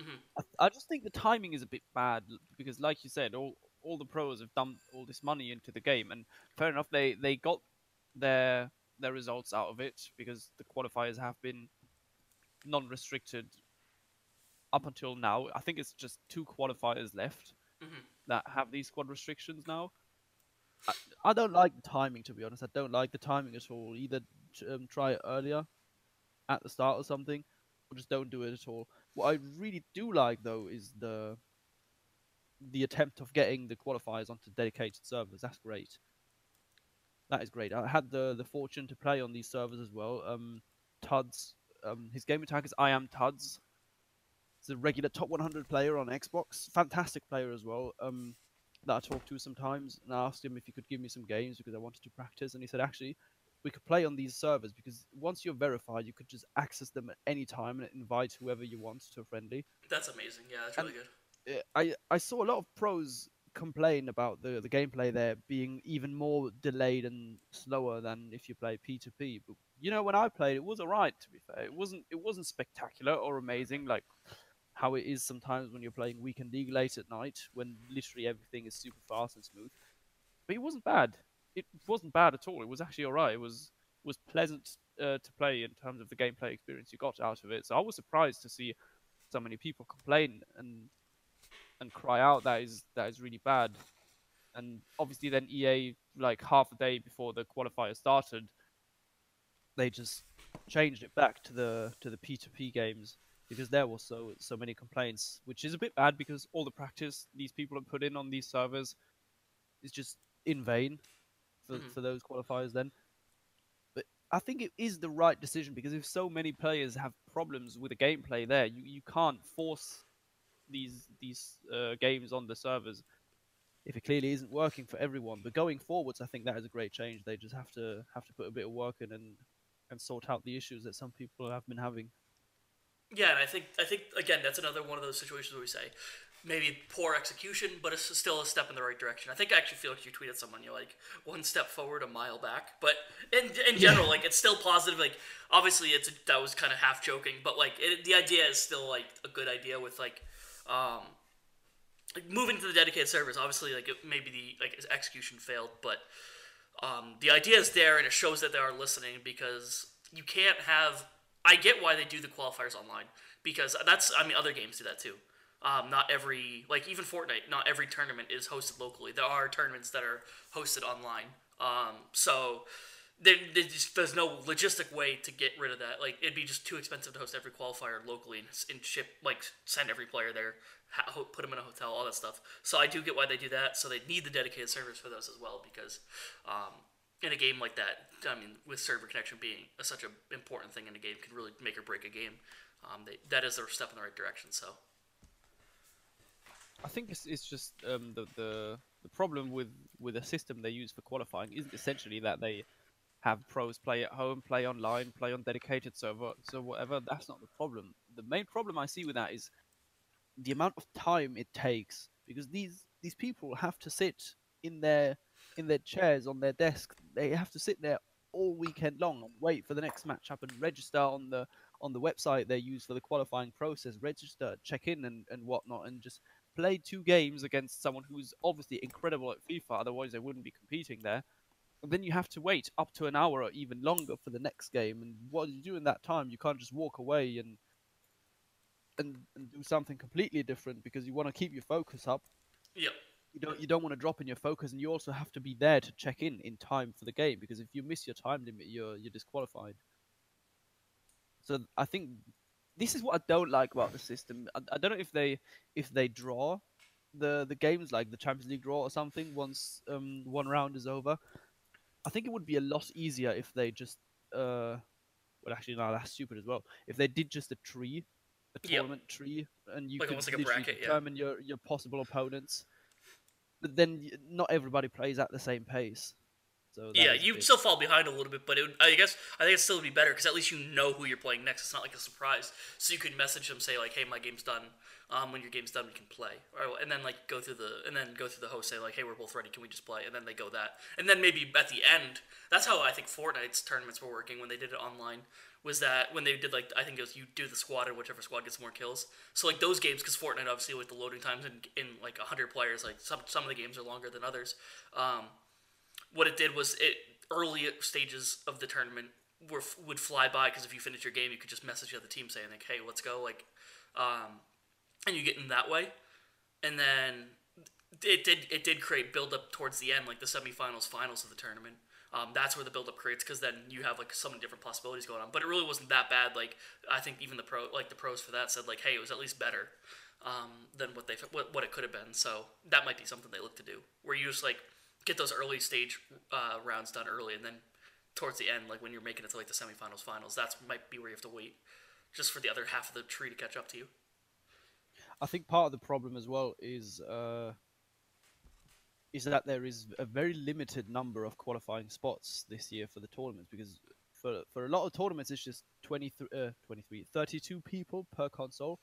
Mhm. I, I just think the timing is a bit bad because, like you said, all all the pros have dumped all this money into the game, and fair enough, they they got their their results out of it because the qualifiers have been non-restricted up until now. I think it's just two qualifiers left Mhm. that have these squad restrictions now. I, I don't like the timing, to be honest. I don't like the timing at all. Either um, try it earlier, at the start or something, or just don't do it at all. What I really do like, though, is the the attempt of getting the qualifiers onto dedicated servers. That's great. That is great. I had the the fortune to play on these servers as well. Um, Tuds, um, his game attack is I am Tuds. He's a regular top 100 player on Xbox. Fantastic player as well. Um, that I talk to sometimes, and I asked him if he could give me some games because I wanted to practice, and he said actually we could play on these servers because once you're verified, you could just access them at any time and invite whoever you want to a friendly. That's amazing. Yeah, that's really good. I I saw a lot of pros complain about the the gameplay there being even more delayed and slower than if you play P2P. But you know, when I played, it was alright. To be fair, it wasn't it wasn't spectacular or amazing like how it is sometimes when you're playing weekend league late at night when literally everything is super fast and smooth. But it wasn't bad. It wasn't bad at all. It was actually alright. It was was pleasant uh, to play in terms of the gameplay experience you got out of it. So I was surprised to see so many people complain and and cry out that is that is really bad. And obviously then EA like half a day before the qualifier started, they just changed it back to the to the P2P games because there was so so many complaints, which is a bit bad because all the practice these people have put in on these servers is just in vain for, Mhm. for those qualifiers then. But I think it is the right decision because if so many players have problems with the gameplay there, you, you can't force these these uh, games on the servers if it clearly isn't working for everyone. But going forwards, I think that is a great change. They just have to have to put a bit of work in and and sort out the issues that some people have been having. Yeah, and I think I think again that's another one of those situations where we say maybe poor execution, but it's still a step in the right direction. I think I actually feel like you tweeted someone you're like one step forward, a mile back. But in in general, like it's still positive. Like obviously, it's that was kind of half joking, but like it, the idea is still like a good idea with like um like moving to the dedicated servers. Obviously, like it, maybe the like execution failed, but um, the idea is there and it shows that they are listening because you can't have i get why they do the qualifiers online because that's i mean other games do that too um, not every like even fortnite not every tournament is hosted locally. There are tournaments that are hosted online. Um, so there, there just, there's no logistic way to get rid of that. Like it'd be just too expensive to host every qualifier locally and, and ship like send every player there put them in a hotel all that stuff. So i do get why they do that. So they need the dedicated servers for those as well because um, in a game like that, I mean, with server connection being a, such an important thing in a game, can really make or break a game. um, they, that is a step in the right direction. So I think it's, it's just um, the, the the problem with with the system they use for qualifying isn't essentially that they have pros play at home, play online, play on dedicated server, so whatever. That's not the problem. The main problem I see with that is the amount of time it takes because these these people have to sit in their in their chairs on their desk. They have to sit there all weekend long and wait for the next matchup and register on the on the website they use for the qualifying process, register, check in and, and whatnot, and just play two games against someone who's obviously incredible at FIFA, otherwise they wouldn't be competing there. And then you have to wait up to an hour or even longer for the next game. And what do you do in that time? You can't just walk away and and, and do something completely different because you want to keep your focus up. Yep. You don't you don't want to drop in your focus, and you also have to be there to check in in time for the game because if you miss your time limit, you're you're disqualified. So I think this is what I don't like about the system. I, I don't know if they if they draw the the games like the Champions League draw or something once um one round is over. I think it would be a lot easier if they just uh well actually no that's stupid as well. If they did just a tree, a Yep. tournament tree, and you Like could like bracket, yeah. determine your your possible opponents. But then not everybody plays at the same pace. So Yeah, you'd still fall behind a little bit, but it would, I guess I think it'd still be better because at least you know who you're playing next. It's not like a surprise, so you could message them, say like, "Hey, my game's done. Um, when your game's done, we can play." Or, and then like go through the and then go through the host, say like, "Hey, we're both ready. Can we just play?" And then they go that, and then maybe at the end, that's how I think Fortnite's tournaments were working when they did it online. Was that when they did like I think it was you do the squad and whichever squad gets more kills. So like those games, because Fortnite obviously with the loading times in, in like hundred players, like some some of the games are longer than others. Um, what it did was it early stages of the tournament were would fly by because if you finish your game, you could just message the other team saying like, "Hey, let's go!" Like, um, and you get in that way, and then it did it did create build up towards the end, like the semifinals, finals of the tournament. Um, that's where the build up creates because then you have like so many different possibilities going on. But it really wasn't that bad. Like I think even the pro like the pros for that said like, "Hey, it was at least better." Um, than what they what, what it could have been. So that might be something they look to do, where you just like get those early stage uh, rounds done early, and then towards the end, like when you're making it to like the semifinals, finals, that's might be where you have to wait just for the other half of the tree to catch up to you. I think part of the problem as well is uh, is that there is a very limited number of qualifying spots this year for the tournaments because for for a lot of tournaments it's just 23, uh, 23 32 people per console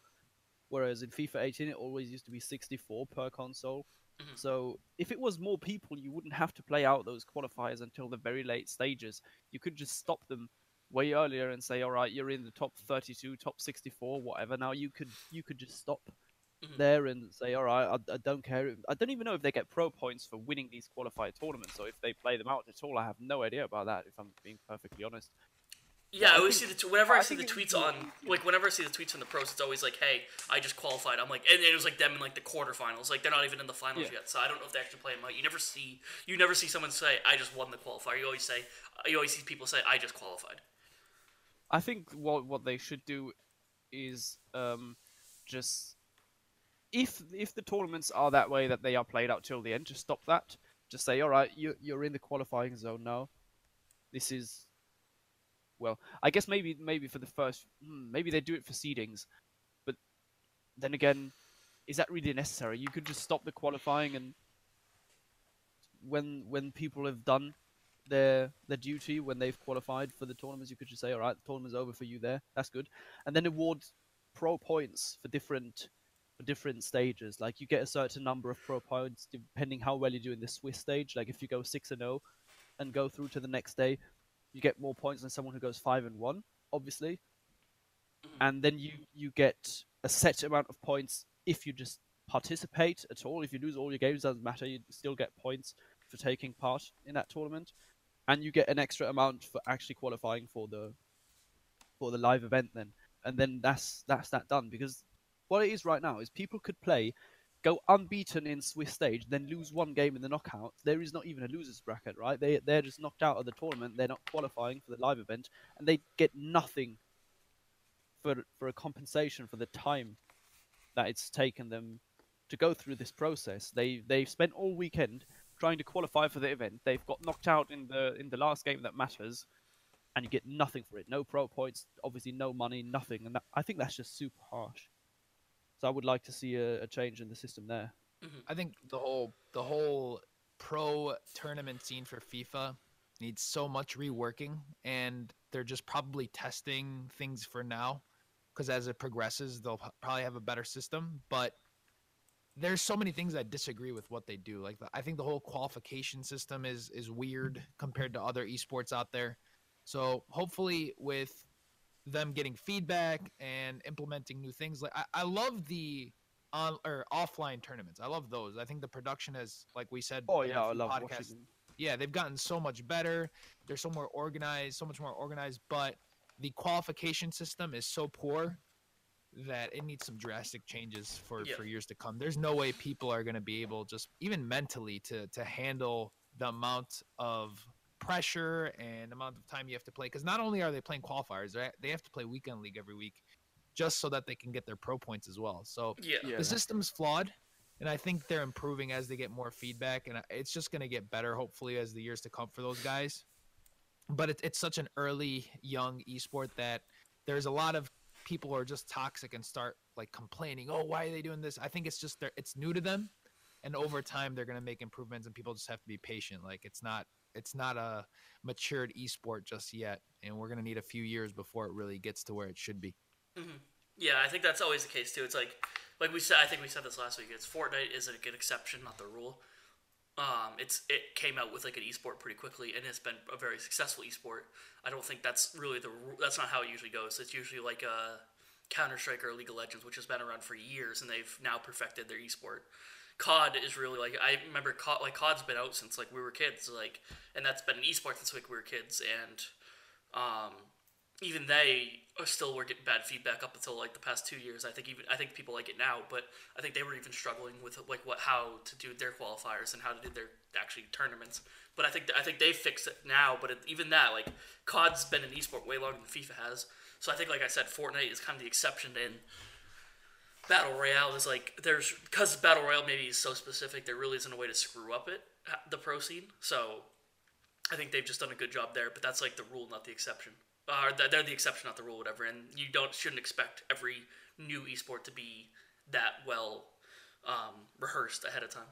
whereas in FIFA 18 it always used to be 64 per console Mhm. so if it was more people you wouldn't have to play out those qualifiers until the very late stages you could just stop them way earlier and say all right you're in the top 32 top 64 whatever now you could you could just stop Mhm. there and say all right I, I don't care i don't even know if they get pro points for winning these qualified tournaments or if they play them out at all i have no idea about that if i'm being perfectly honest Yeah, I I always see the t- whenever I, I see the think it would tweets be on like whenever I see the tweets from the pros, it's always like, "Hey, I just qualified." I'm like, and it was like them in like the quarterfinals, like they're not even in the finals Yeah. yet. So I don't know if they actually play them out. You never see you never see someone say, "I just won the qualifier." You always say, you always see people say, "I just qualified." i think what what they should do is um just if if the tournaments are that way that they are played out till the end just stop that just say all right you you're in the qualifying zone now this is well i guess maybe maybe for the first hmm, maybe they do it for seedings but then again is that really necessary? You could just stop the qualifying and when when people have done their their duty when they've qualified for the tournaments you could just say all right the tournament's over for you there. That's good. And then award pro points for different for different stages. Like you get a certain number of pro points depending how well you do in the swiss stage. Like if you go 6 and 0 and go through to the next day you get more points than someone who goes 5 and 1 obviously. Mm-hmm. And then you you get a set amount of points if you just participate at all. If you lose all your games doesn't matter. You still get points for taking part in that tournament. And you get an extra amount for actually qualifying for the for the live event then. And then that's that's that done. Because what it is right now is people could play go unbeaten in Swiss stage then lose one game in the knockout there is not even a losers bracket right they they're just knocked out of the tournament they're not qualifying for the live event and they get nothing for for a compensation for the time that it's taken them to go through this process they they've spent all weekend trying to qualify for the event. They've got knocked out in the in the last game that matters, and you get nothing for it. No pro points, obviously no money, nothing, and that, I think that's just super harsh. So I would like to see a, a change in the system there. Mm-hmm. I think the whole the whole pro tournament scene for FIFA needs so much reworking, and they're just probably testing things for now, because as it progresses, they'll probably have a better system. But there's so many things I disagree with what they do. Like the, I think the whole qualification system is is weird compared to other esports out there. So hopefully with them getting feedback and implementing new things, like I, I love the on or offline tournaments. I love those. I think the production has, like we said, Oh yeah, I love watching yeah, they've gotten so much better. They're so more organized, so much more organized. But the qualification system is so poor that it needs some drastic changes for Yeah. for years to come. There's no way people are going to be able, just even mentally, to to handle the amount of pressure and amount of time you have to play. Because not only are they playing qualifiers, they they have to play weekend league every week, just so that they can get their pro points as well. So Yeah. Yeah. the system's flawed and i think they're improving as they get more feedback and uh, it's just going to get better hopefully as the years to come for those guys but it, it's such an early young esport that there's a lot of people who are just toxic and start like complaining oh why are they doing this i think it's just they're, it's new to them and over time they're going to make improvements and people just have to be patient like it's not it's not a matured esport just yet and we're going to need a few years before it really gets to where it should be Yeah, I think that's always the case too. It's like, like we said, I think we said this last week. It's Fortnite is a good exception, not the rule. Um, it's it came out with like an esport pretty quickly, and it's been a very successful esport. I don't think that's really the that's not how it usually goes. It's usually like a Counter Strike or League of Legends, which has been around for years, and they've now perfected their esport. COD is really like I remember COD, like COD's been out since like we were kids, like, and that's been an esports since like we were kids, and um, even they still were getting bad feedback up until like the past two years. I think even I think people like it now, but I think they were even struggling with like what how to do their qualifiers and how to do their actually tournaments. But I think I think they fixed it now. But it, even that, like COD's been an esport way longer than FIFA has. So I think, like I said, Fortnite is kind of the exception in battle royale. Is like there's because battle royale maybe is so specific, there really isn't a way to screw up it the pro scene. So I think they've just done a good job there. But that's like the rule, not the exception uh, they're the exception, not the rule, whatever. And you don't shouldn't expect every new esport to be that well um, rehearsed ahead of time.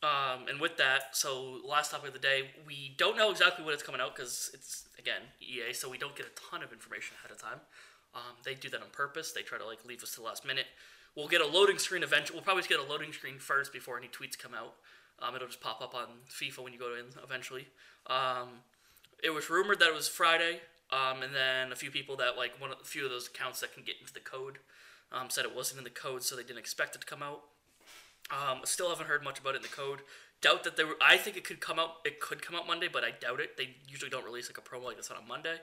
Um, and with that, so last topic of the day, we don't know exactly when it's coming out because it's again EA, so we don't get a ton of information ahead of time. Um, they do that on purpose. They try to like leave us to the last minute. We'll get a loading screen eventually. We'll probably get a loading screen first before any tweets come out. Um, it'll just pop up on FIFA when you go in eventually. Um, it was rumored that it was Friday, um, and then a few people that like one of a few of those accounts that can get into the code um, said it wasn't in the code, so they didn't expect it to come out. Um, still haven't heard much about it in the code. Doubt that they were. I think it could come out. It could come out Monday, but I doubt it. They usually don't release like a promo like this on a Monday.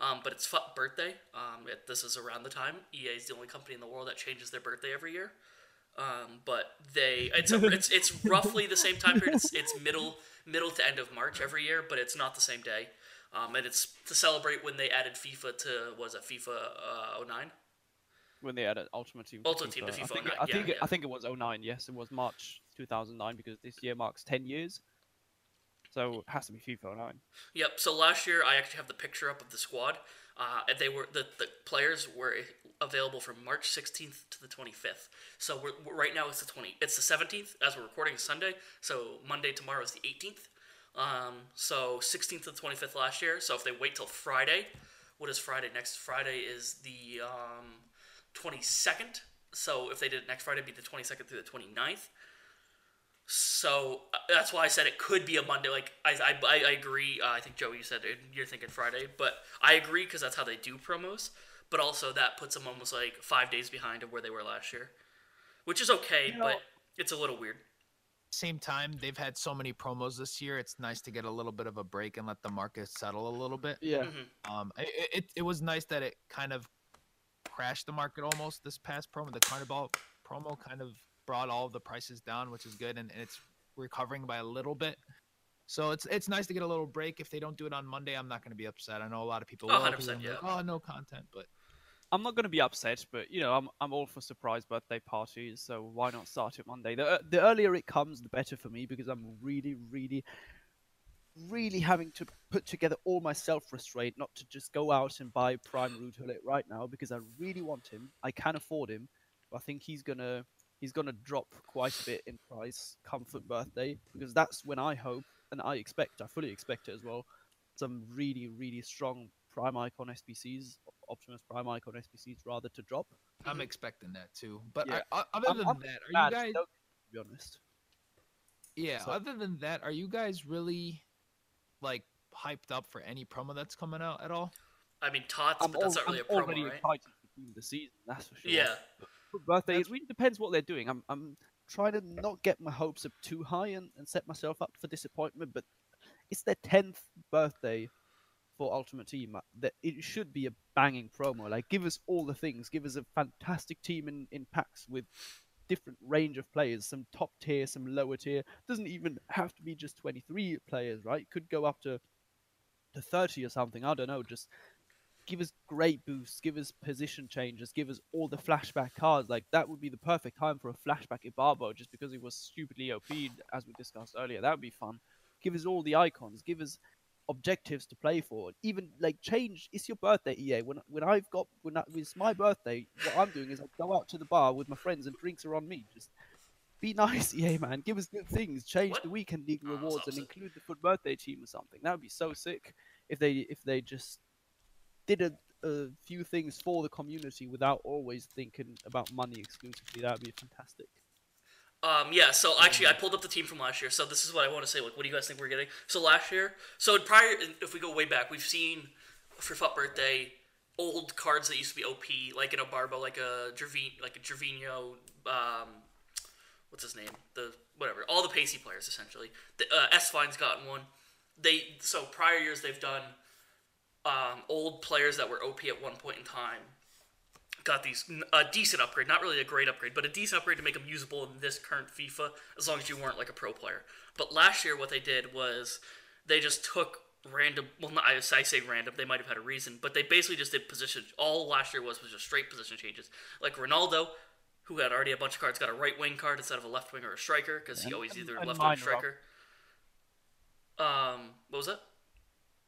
Um, but it's FUT birthday. Um, it, this is around the time EA is the only company in the world that changes their birthday every year. Um, but they it's a, it's it's roughly the same time period. It's, it's middle middle to end of March every year, but it's not the same day. Um, and it's to celebrate when they added FIFA to was it FIFA uh, 09? when they added Ultimate Team. Ultimate Team to I FIFA think, 09, I yeah, think, it, yeah. I think it was 09. Yes, it was March 2009 because this year marks 10 years. So it has to be FIFA 09. Yep. So last year, I actually have the picture up of the squad. Uh, they were the, the players were available from March 16th to the 25th. So we're, we're- right now it's the 20. It's the 17th as we're recording Sunday. So Monday tomorrow is the 18th. Um, so 16th to the 25th last year. So if they wait till Friday, what is Friday? Next Friday is the um, 22nd. So if they did it next Friday, it'd be the 22nd through the 29th. So uh, that's why I said it could be a Monday. Like I, I, I- I agree. Uh, I think Joey, you said it, you're thinking Friday, but I agree because that's how they do promos. But also that puts them almost like five days behind of where they were last year, which is okay, You know- but it's a little weird. same time they've had so many promos this year it's nice to get a little bit of a break and let the market settle a little bit Yeah. Mhm. um it, it, it was nice that it kind of crashed the market almost this past promo the carnival promo kind of brought all of the prices down which is good and, and it's recovering by a little bit so it's it's nice to get a little break if they don't do it on monday i'm not going to be upset i know a lot of people Oh, will, 100%, people will be like, yeah. oh no content but I'm not going to be upset, but you know, I'm I'm all for surprise birthday parties, so why not start it Monday? The uh, the earlier it comes, the better for me because I'm really, really. really having to put together all my self restraint not to just go out and buy prime Ruud Gullit right now because I really want him. I can afford him. But I think he's gonna he's gonna drop quite a bit in price comfort birthday because that's when I hope and I expect I fully expect it as well. Some really really strong prime icon SBCs, Optimus Prime icon SBCs rather to drop. I'm mm-hmm. expecting that too. But Yeah. I, other I'm- than I'm that, are you guys? to be honest. Yeah. so- Other than that, are you guys really like hyped up for any promo that's coming out at all? I mean, Tots, I'm, but that's al- not really I'm a already promo, right? excited for team of the season. That's for sure. Yeah. Birthday, it really depends what they're doing. I'm I'm trying to not get my hopes up too high and, and set myself up for disappointment. But it's their tenth birthday for Ultimate Team. uh, That it should be a banging promo. Like give us all the things. Give us a fantastic team in in packs with different range of players. Some top tier, some lower tier. Doesn't even have to be just 23 players, right? Could go up to to 30 or something. I don't know. Just give us great boosts, give us position changes, give us all the flashback cards. Like that would be the perfect time for a flashback Ibarbo, just because he was stupidly OP'd, as we discussed earlier. That would be fun. Give us all the icons, give us objectives to play for. Even like change. It's your birthday, EA. When when I've got when I, it's my birthday, what I'm doing is I go out to the bar with my friends and drinks are on me. Just be nice, EA man. Give us good things. Change What? the weekend league Oh, rewards and include the FUT birthday team or something. That would be so sick if they if they just did a, a few things for the community without always thinking about money exclusively. That would be fantastic. Um, yeah, so actually, I pulled up the team from last year. So this is what I want to say. Like, what do you guys think we're getting? So last year, so in prior, if we go way back, we've seen for FUT birthday old cards that used to be OP, like an Ibarbo, like a Gervin, like a Gervinho, um, what's his name? The whatever, all the pacey players essentially. The uh, S Fine's gotten one. They so prior years they've done um, old players that were OP at one point in time got these a decent upgrade, not really a great upgrade, but a decent upgrade to make them usable in this current FIFA, as long as you weren't like a pro player. But last year, what they did was they just took random. Well, not, I I say random. They might have had a reason, but they basically just did position. All last year was was just straight position changes. Like Ronaldo, who had already a bunch of cards, got a right wing card instead of a left wing or a striker because he always either left wing striker. Um, what was that?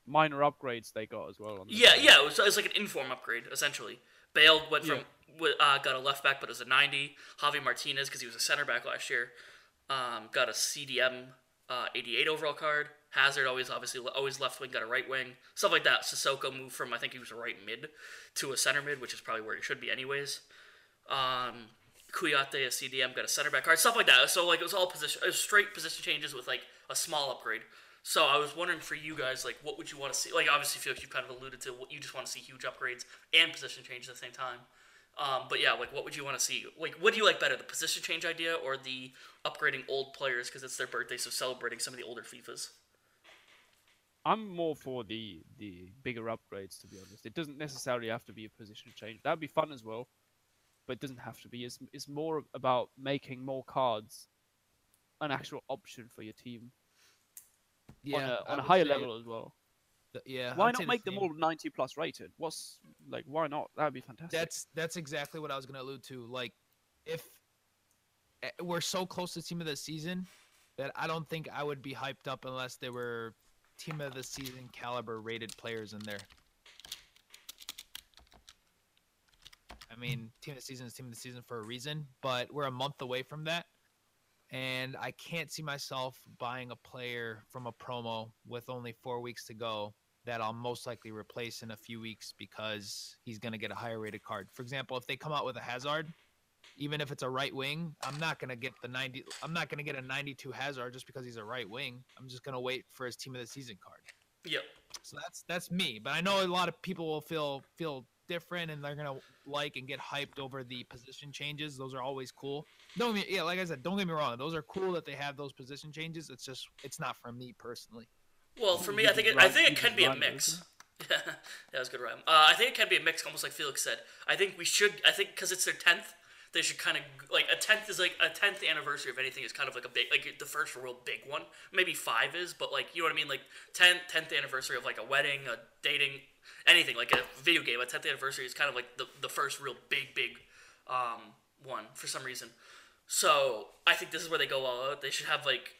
Minor upgrades they got as well. Yeah, team. yeah, it was, it was like an inform upgrade essentially. Bale went from Yeah. uh, got a left back, but it was a 90. Javi Martinez, because he was a center back last year, um, got a CDM uh, 88 overall card. Hazard always obviously always left wing, got a right wing, stuff like that. Sissoko moved from I think he was a right mid to a center mid, which is probably where he should be anyways. Um, Kouyaté, a CDM, got a center back card, stuff like that. So like it was all position, it was straight position changes with like a small upgrade. So I was wondering for you guys, like, what would you want to see? Like, obviously, Felix, you kind of alluded to what you just want to see huge upgrades and position changes at the same time. Um, but yeah, like, what would you want to see? Like, what do you like better, the position change idea or the upgrading old players because it's their birthday, so celebrating some of the older FIFAs? I'm more for the the bigger upgrades to be honest. It doesn't necessarily have to be a position change. That'd be fun as well, but it doesn't have to be. It's it's more about making more cards an actual option for your team Yeah, on a, I on a higher level as well. th- yeah. Why I'd say not the make them all 90 plus rated? What's like why not? That'd be fantastic. That's that's exactly what I was gonna allude to. Like, if eh, we're so close to team of the season that I don't think I would be hyped up unless there were team of the season caliber rated players in there. I mean, team of the season is team of the season for a reason, but we're a month away from that. And I can't see myself buying a player from a promo with only four weeks to go that I'll most likely replace in a few weeks because he's going to get a higher rated card. For example, if they come out with a Hazard, even if it's a right wing, I'm not going to get the 90 I'm not going to get a 92 Hazard just because he's a right wing. I'm just going to wait for his team of the season card. Yep. So that's that's me, but I know a lot of people will feel feel different and they're to like and get hyped over the position changes. Those are always cool. Me, yeah, like I said, don't get me wrong. Those are cool that they have those position changes. It's just it's not for me personally. Well, for me, I think it, I think it can be a mix. that was good rhyme. Uh, I think it can be a mix, almost like Felix said. I think we should. I think because it's their tenth, they should kind of like a tenth is like a tenth anniversary of anything is kind of like a big like the first real big one. Maybe five is, but like you know what I mean. Like 10th, 10th anniversary of like a wedding, a dating, anything like a video game. A tenth anniversary is kind of like the the first real big big um, one for some reason. So I think this is where they go all out. They should have like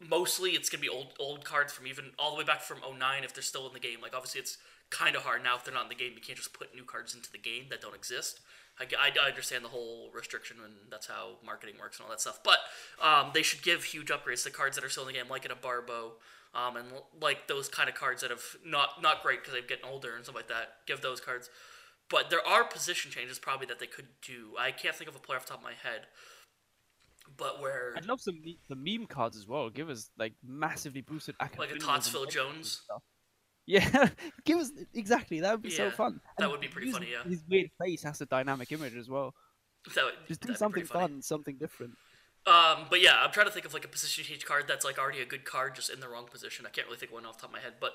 mostly it's gonna be old old cards from even all the way back from 09 if they're still in the game. Like obviously it's kind of hard now if they're not in the game. You can't just put new cards into the game that don't exist. I, I, understand the whole restriction and that's how marketing works and all that stuff. But um, they should give huge upgrades to cards that are still in the game, like in a Barbo, um, and like those kind of cards that have not not great because they're getting older and stuff like that. Give those cards. But there are position changes probably that they could do. I can't think of a player off the top of my head. But where I'd love some the meme cards as well. Give us like massively boosted like a Academias and Tottsville Ultras and Jones, stuff. Yeah, give us exactly. That would be so fun. that And would be pretty use funny, yeah. His weird face has a dynamic image as well. that would, Just do something fun, something different. Um, but yeah, I'm trying to think of like a position change card that's like already a good card, just in the wrong position. I can't really think of one off the top of my head, but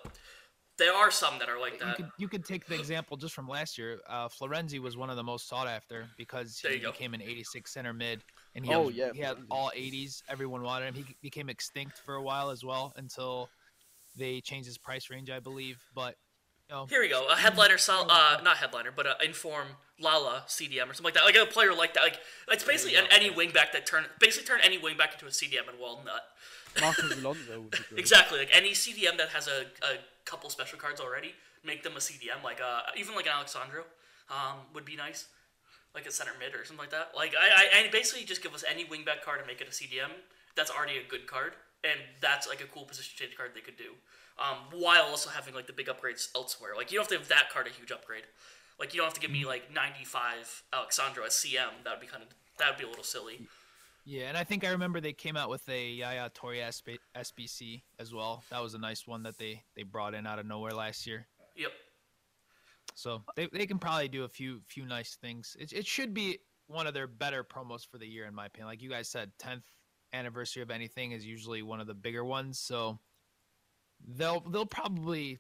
there are some that are like You that. could, you could take the example just from last year. Uh, Florenzi was one of the most sought after because There he became an 86 center mid, and he, Oh, was- yeah, he had all 80s. Everyone wanted him. He became extinct for a while as well until they changed his price range, I believe. But you know, Here we go. A headliner, sol- uh, not headliner, but a inform Lala CDM or something like that. Like a player like that. Like it's basically an, any wingback that turn basically turn any wingback into a CDM and walnut. Marcos Alonso would be great. Exactly. Like any CDM that has a, a couple special cards already, make them a CDM. Like uh, even like an Alex Sandro, um, would be nice. Like a center mid or something like that. Like I, I and basically just give us any wingback card and make it a CDM. That's already a good card, and that's like a cool position change card they could do. Um, while also having like the big upgrades elsewhere. Like you don't have to have that card a huge upgrade. Like you don't have to give me like 95 Alex Sandro as CM. That would be kind of that would be a little silly. yeah, and I think I remember they came out with a Yaya Touré SB- SBC as well. That was a nice one that they they brought in out of nowhere last year. Yep. So they, they can probably do a few few nice things. It, it should be one of their better promos for the year, in my opinion. Like you guys said, 10th anniversary of anything is usually one of the bigger ones. So they'll they'll probably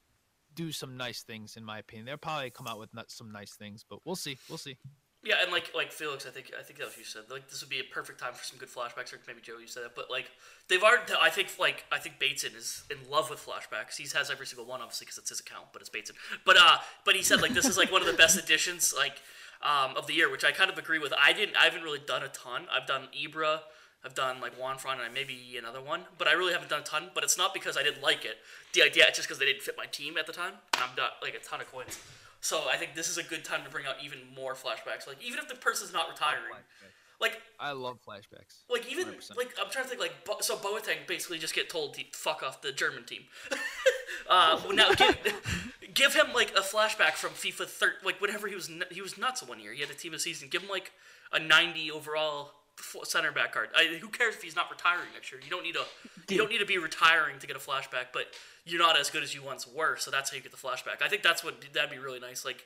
do some nice things, in my opinion. They'll probably come out with some nice things, but we'll see. We'll see. Yeah, and like like Felix, I think I think that was you said. Like this would be a perfect time for some good flashbacks, or maybe Joe, you said that. But like they've already, I think like I think Bateson is in love with flashbacks. He has every single one, obviously, because it's his account. But it's Bateson. But uh, but he said like this is like one of the best additions like um of the year, which I kind of agree with. I didn't, I haven't really done a ton. I've done Ibra. I've done like Juan Fran and maybe another one, but I really haven't done a ton. But it's not because I didn't like it. The idea it's just because they didn't fit my team at the time, and I'm not like a ton of coins. So I think this is a good time to bring out even more flashbacks. Like even if the person's not retiring, like I love flashbacks. like even 100%. like I'm trying to think like Bo- so Boateng basically just get told to fuck off the German team. uh, now give, give him like a flashback from FIFA thir- like whenever he was n- he was nuts one year. He had a team of season. Give him like a 90 overall center back card. I, who cares if he's not retiring next year? You don't need a you don't need to be retiring to get a flashback, but you're not as good as you once were. So that's how you get the flashback. I think that's what that'd be really nice. Like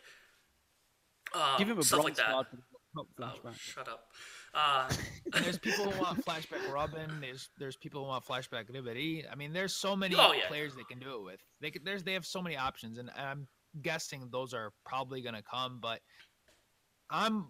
uh, Give him a stuff like that. card for the top Oh, shut up. Uh, And there's people who want flashback Robben. There's there's people who want flashback Ribery. I mean, there's so many Oh, yeah. players they can do it with. They could, there's they have so many options, and I'm guessing those are probably gonna come. But I'm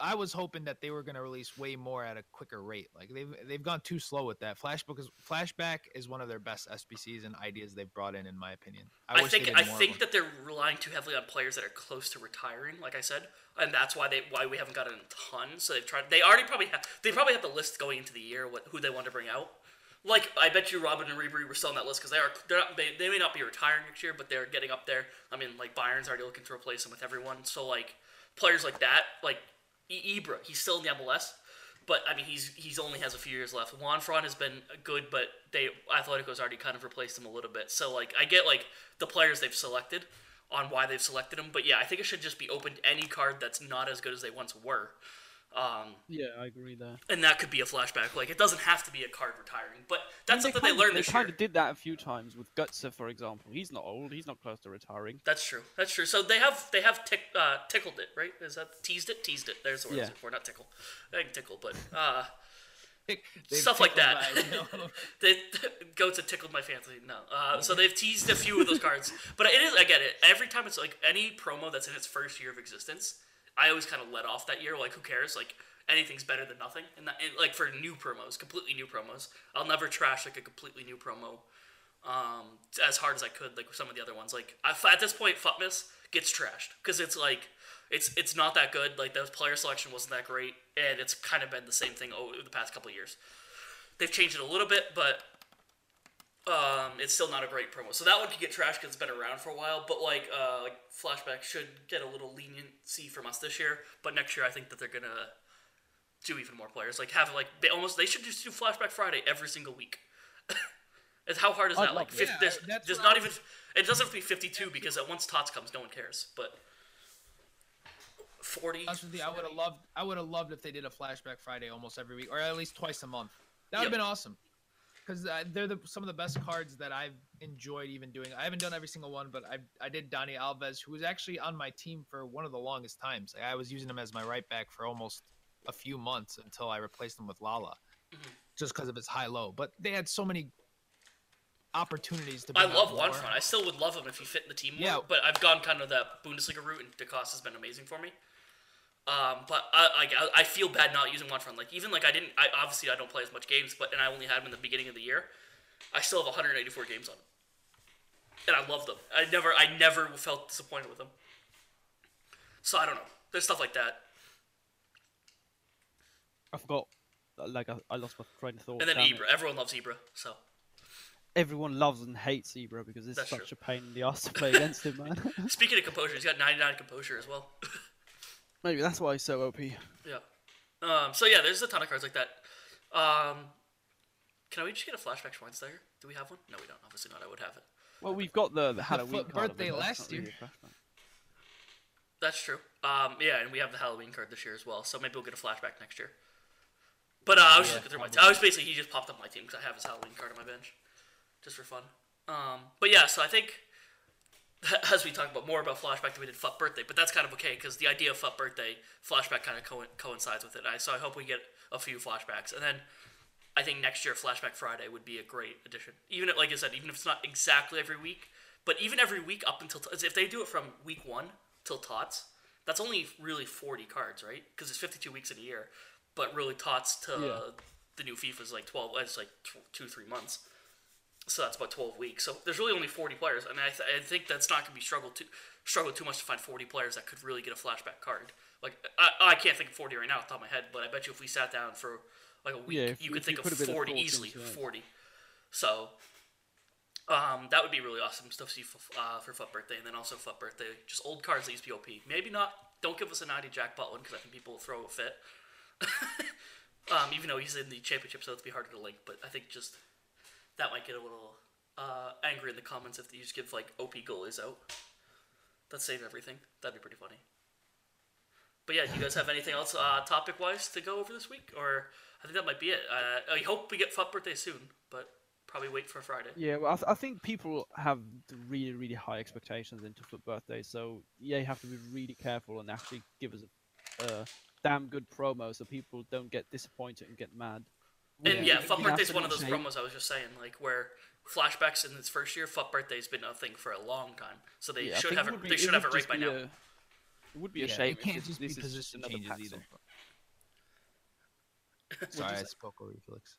I was hoping that they were gonna release way more at a quicker rate. Like they've they've gone too slow with that. Flashback is flashback is one of their best SBCs and ideas they've brought in, in my opinion. I, I, think I think that they're relying too heavily on players that are close to retiring, like I said, and that's why they why we haven't gotten a ton. So they've tried. They already probably have. They probably have the list going into the year what who they want to bring out. Like I bet you Robben and Ribery were still on that list because they are they're not they, they may not be retiring next year, but they're getting up there. I mean, like Bayern's already looking to replace them with everyone. So like players like that, like Ibra, he's still in the MLS. But I mean, he's he's only has a few years left. Juan Fran has been good, but they Atletico's already kind of replaced him a little bit. So like, I get like the players they've selected on why they've selected him, but yeah, I think it should just be open to any card that's not as good as they once were. Um, Yeah, I agree there. and that could be a flashback. Like, it doesn't have to be a card retiring, but that's something they, kind learned They kind year. of did that a few times with Götze, for example. He's not old. He's not close to retiring. That's true. That's true. So they have they have tick, uh, tickled it, right? Is that teased it? Teased it. There's the word I Yeah. for. Not tickle. I can tickle, but uh, stuff like that. they goats have tickled my fancy. No, uh, so they've teased a few of those cards, but it is. I get it. Every time it's like any promo that's in its first year of existence, I always kind of let off that year. Like, who cares? Like, anything's better than nothing. And, that, and like for new promos, completely new promos, I'll never trash like a completely new promo. Um, as hard as I could, like some of the other ones. Like I, at this point, Futmas gets trashed because it's like it's it's not that good. Like the player selection wasn't that great, and it's kind of been the same thing over the past couple years. They've changed it a little bit, but um, it's still not a great promo. So that one could get trashed because it's been around for a while. But like, uh, like flashback should get a little leniency from us this year. But next year, I think that they're gonna do even more players. Like have like they almost they should just do flashback Friday every single week. and how hard is I'd that? Like, love fif- there's, there's not even. It doesn't have to be 52 because uh, once Tots comes, no one cares. But 40. Honest with I would have loved. I would have loved if they did a flashback Friday almost every week, or at least twice a month. That would have Yep. been awesome. Because uh, they're the, some of the best cards that I've enjoyed even doing. I haven't done every single one, but I I did Dani Alves, who was actually on my team for one of the longest times. I was using him as my right back for almost a few months until I replaced him with Lala, Mhm. just because of his high low. But they had so many opportunities to. I love. Juanfran. I still would love him if he fit in the team more. Yeah. But I've gone kind of that Bundesliga route, and da Costa has been amazing for me. Um, but I, I, I feel bad not using Juanfran. Like even like I didn't. I obviously I don't play as much games, but and I only had them in the beginning of the year. I still have 184 games on them, and I love them. I never I never felt disappointed with them. So I don't know. There's stuff like that, I forgot. uh, Like I, I lost my train of thought. and then damn it. Everyone loves Ibra. So Everyone loves and hates Ibra because it's That's such true. a pain in the ass to play against him, man. speaking of composure, he's got 99 composure as well. Maybe that's why he's so OP. Yeah. Um, so yeah, there's a ton of cards like that. Um, can we just get a flashback Schweinsteiger? Do we have one? No, we don't. Obviously not. I would have it. Well, we've got the, the Halloween foot card birthday it, last not really year. That's true. Um, yeah, and we have the Halloween card this year as well. So maybe we'll get a flashback next year. But uh, I was Yeah, just looking through my. probably. I was basically he just popped up my team because I have his Halloween card on my bench, just for fun. Um, but yeah, so I think as we talk about more about flashback than we did FUT birthday, but that's kind of okay because the idea of FUT birthday flashback kind of co- coincides with it. I so I hope we get a few flashbacks, and then I think next year flashback Friday would be a great addition. Even if, like I said, even if it's not exactly every week, but even every week up until if they do it from week one till tots, that's only really forty cards, right? Because it's fifty-two weeks in a year, but really tots to Yeah. the new FIFA is like twelve. It's like tw- two three months. So that's about twelve weeks. So there's really only forty players. I mean, I, th- I think that's not going to be struggle too struggle too much to find forty players that could really get a flashback card. Like I, I can't think of forty right now off the top of my head, but I bet you if we sat down for like a week, Yeah, if- you could if you think of put a bit of forty easily. into. Forty. So um, that would be really awesome stuff to see for, uh, for FUT birthday, and then also FUT birthday, just old cards that used to be OP. Maybe not. Don't give us a 90 Jack one because I think people will throw a fit. um, even though he's in the championship, so it'd be harder to link. But I think just that might get a little uh, angry in the comments if you just give like OP goalies out. That save everything. That'd be pretty funny. But yeah, do you guys have anything else uh, topic wise to go over this week? Or I think that might be it. Uh, I hope we get FUT birthday soon, but probably wait for Friday. Yeah, well, I, th- I think people have really, really high expectations into FUT birthday, so yeah, you have to be really careful and actually give us a, a damn good promo so people don't get disappointed and get mad. And Yeah, yeah, it'd FUT be an Birthday's one of those absolute promos I was just saying, like where flashbacks in its first year, FUT Birthday's been a thing for a long time. So they Yeah, should have it it. be- they should have it right by be now. it would be a Yeah, shame. It can't if this, just this is position another changes either. Sorry, I spoke over you, Felix.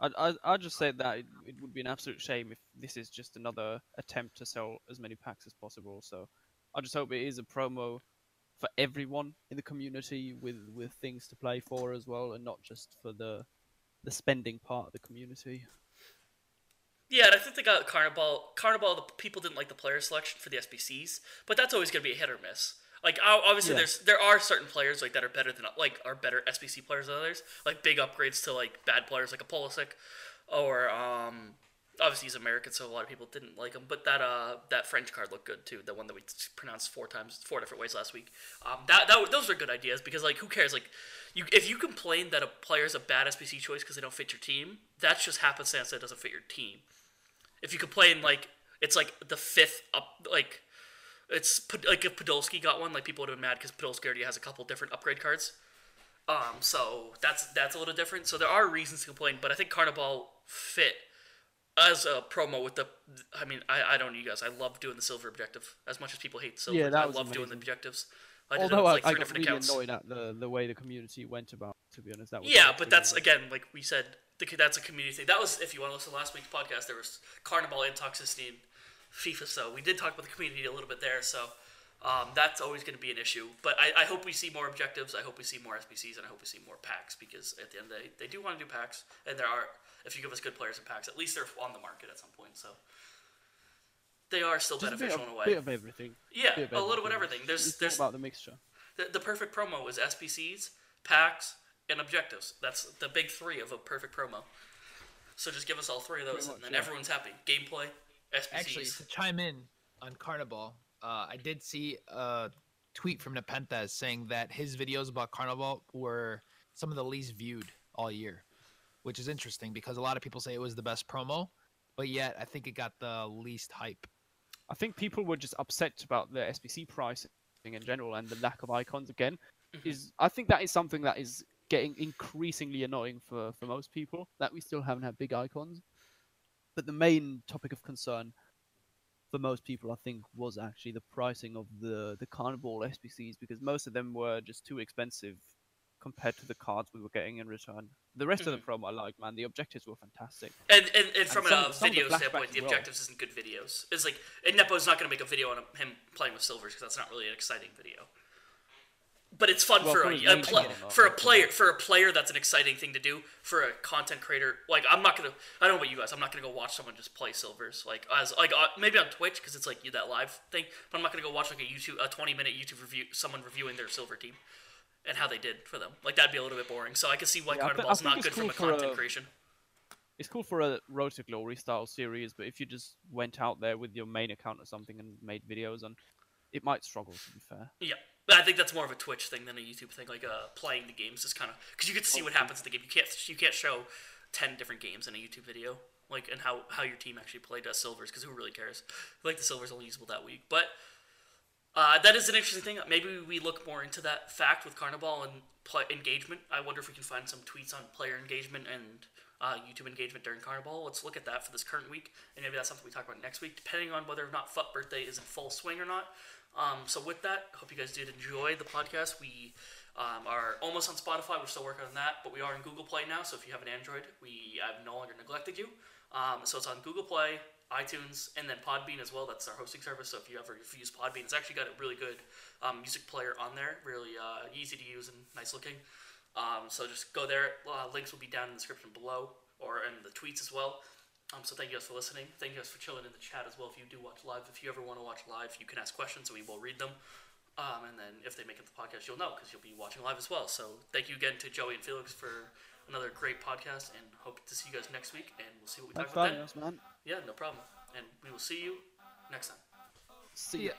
I'd, I'd, I'd just say that it, it would be an absolute shame if this is just another attempt to sell as many packs as possible. So I just hope it is a promo for everyone in the community with, with things to play for as well, and not just for the the spending part of the community. Yeah, and I think they got Carnival. Carnival, the people didn't like the player selection for the SBCs, but that's always going to be a hit or miss. Like obviously, Yeah. there's there are certain players like that are better than like are better SBC players than others. Like big upgrades to like bad players like a Pulisic, or um, obviously he's American, so a lot of people didn't like him. But that uh that French card looked good too. The one that we pronounced four times, four different ways last week. Um, that that those are good ideas because like who cares like. You, if you complain that a player is a bad SBC choice because they don't fit your team, that's just happenstance that doesn't fit your team if you complain like it's like the fifth up like it's like if Podolski got one like people would have been mad because Podolski already has a couple different upgrade cards um so that's that's a little different so there are reasons to complain but I think Carnival fit as a promo with the I mean I, I don't know you guys I love doing the silver objective as much as people hate silver Yeah, that I love doing the objectives I did Although I, like I three got different really accounts annoyed at the, the way the community went about. it, To be honest, that was Yeah, but that's again, like we said, the, that's a community thing. That was if you want to listen to last week's podcast, there was Carnival and toxicity in FIFA. So we did talk about the community a little bit there. So um, that's always going to be an issue. But I, I hope we see more objectives. I hope we see more SBCs, and I hope we see more packs because at the end of the day, they do want to do packs, and there are if you give us good players and packs. At least they're on the market at some point, so they are still Just a beneficial of, in a way. bit of everything. yeah, bit of a little bit of everything. There's It's there's about the mixture. the, the perfect promo is SBCs, packs, and objectives. That's the big three of a perfect promo. So just give us all three of those, Pretty and then yeah. everyone's happy. Gameplay, SBCs. Actually, to chime in on Carnival, uh, I did see a tweet from NepentheZ saying that his videos about Carnival were some of the least viewed all year, which is interesting because a lot of people say it was the best promo, but yet I think it got the least hype. I think people were just upset about the SBC pricing in general and the lack of icons again. Mm-hmm. Is I think that is something that is getting increasingly annoying for, for most people that we still haven't had big icons. But the main topic of concern for most people, I think, was actually the pricing of the the Carnival SBCs because most of them were just too expensive compared to the cards we were getting in return. The rest of the promo I like, man. The objectives were fantastic. And, and, and from some- a some the video standpoint, the well. objectives isn't good videos. It's like, and Nepo's not going to make a video on him playing with silvers because that's not really an exciting video. But it's fun Well, for for a, a channel, not for a player for a player that's an exciting thing to do for a content creator. Like I'm not gonna I don't know about you guys. I'm not gonna go watch someone just play silvers like as like uh, maybe on Twitch because it's like you that live thing. But I'm not gonna go watch like a YouTube a 20 minute YouTube review someone reviewing their silver team and how they did for them. Like that'd be a little bit boring. So I can see why Yeah, I thi- I Carnival's not good from a content uh, creation. It's cool for a Road to Glory style series, but if you just went out there with your main account or something and made videos on, it might struggle. To be fair. Yeah, but I think that's more of a Twitch thing than a YouTube thing. Like uh, playing the games is kind of because you get to see what happens in the game. You can't you can't show ten different games in a YouTube video, like and how how your team actually played as silvers. Because who really cares? Like the silvers only usable that week, but. Uh, that is an interesting thing. Maybe we look more into that fact with Carnival and play engagement. I wonder if we can find some tweets on player engagement and uh, YouTube engagement during Carnival. Let's look at that for this current week, and maybe that's something we talk about next week, depending on whether or not FUT birthday is in full swing or not. Um, so with that, hope you guys did enjoy the podcast. We um, are almost on Spotify. We're still working on that, but we are in Google Play now. So if you have an Android, we have no longer neglected you. Um, so it's on Google Play, iTunes, and then Podbean as well. That's our hosting service. So if you ever if you use Podbean, it's actually got a really good um, music player on there. Really uh, easy to use and nice looking. Um, so just go there. Uh, links will be down in the description below or in the tweets as well. Um, so thank you guys for listening. Thank you guys for chilling in the chat as well. If you do watch live, if you ever want to watch live, you can ask questions and we will read them. Um, and then if they make it to the podcast, you'll know because you'll be watching live as well. So thank you again to Joey and Felix for another great podcast, and hope to see you guys next week. And we'll see what we Thanks talk for about having then. us, man. Yeah, no problem. And we will see you next time. See ya.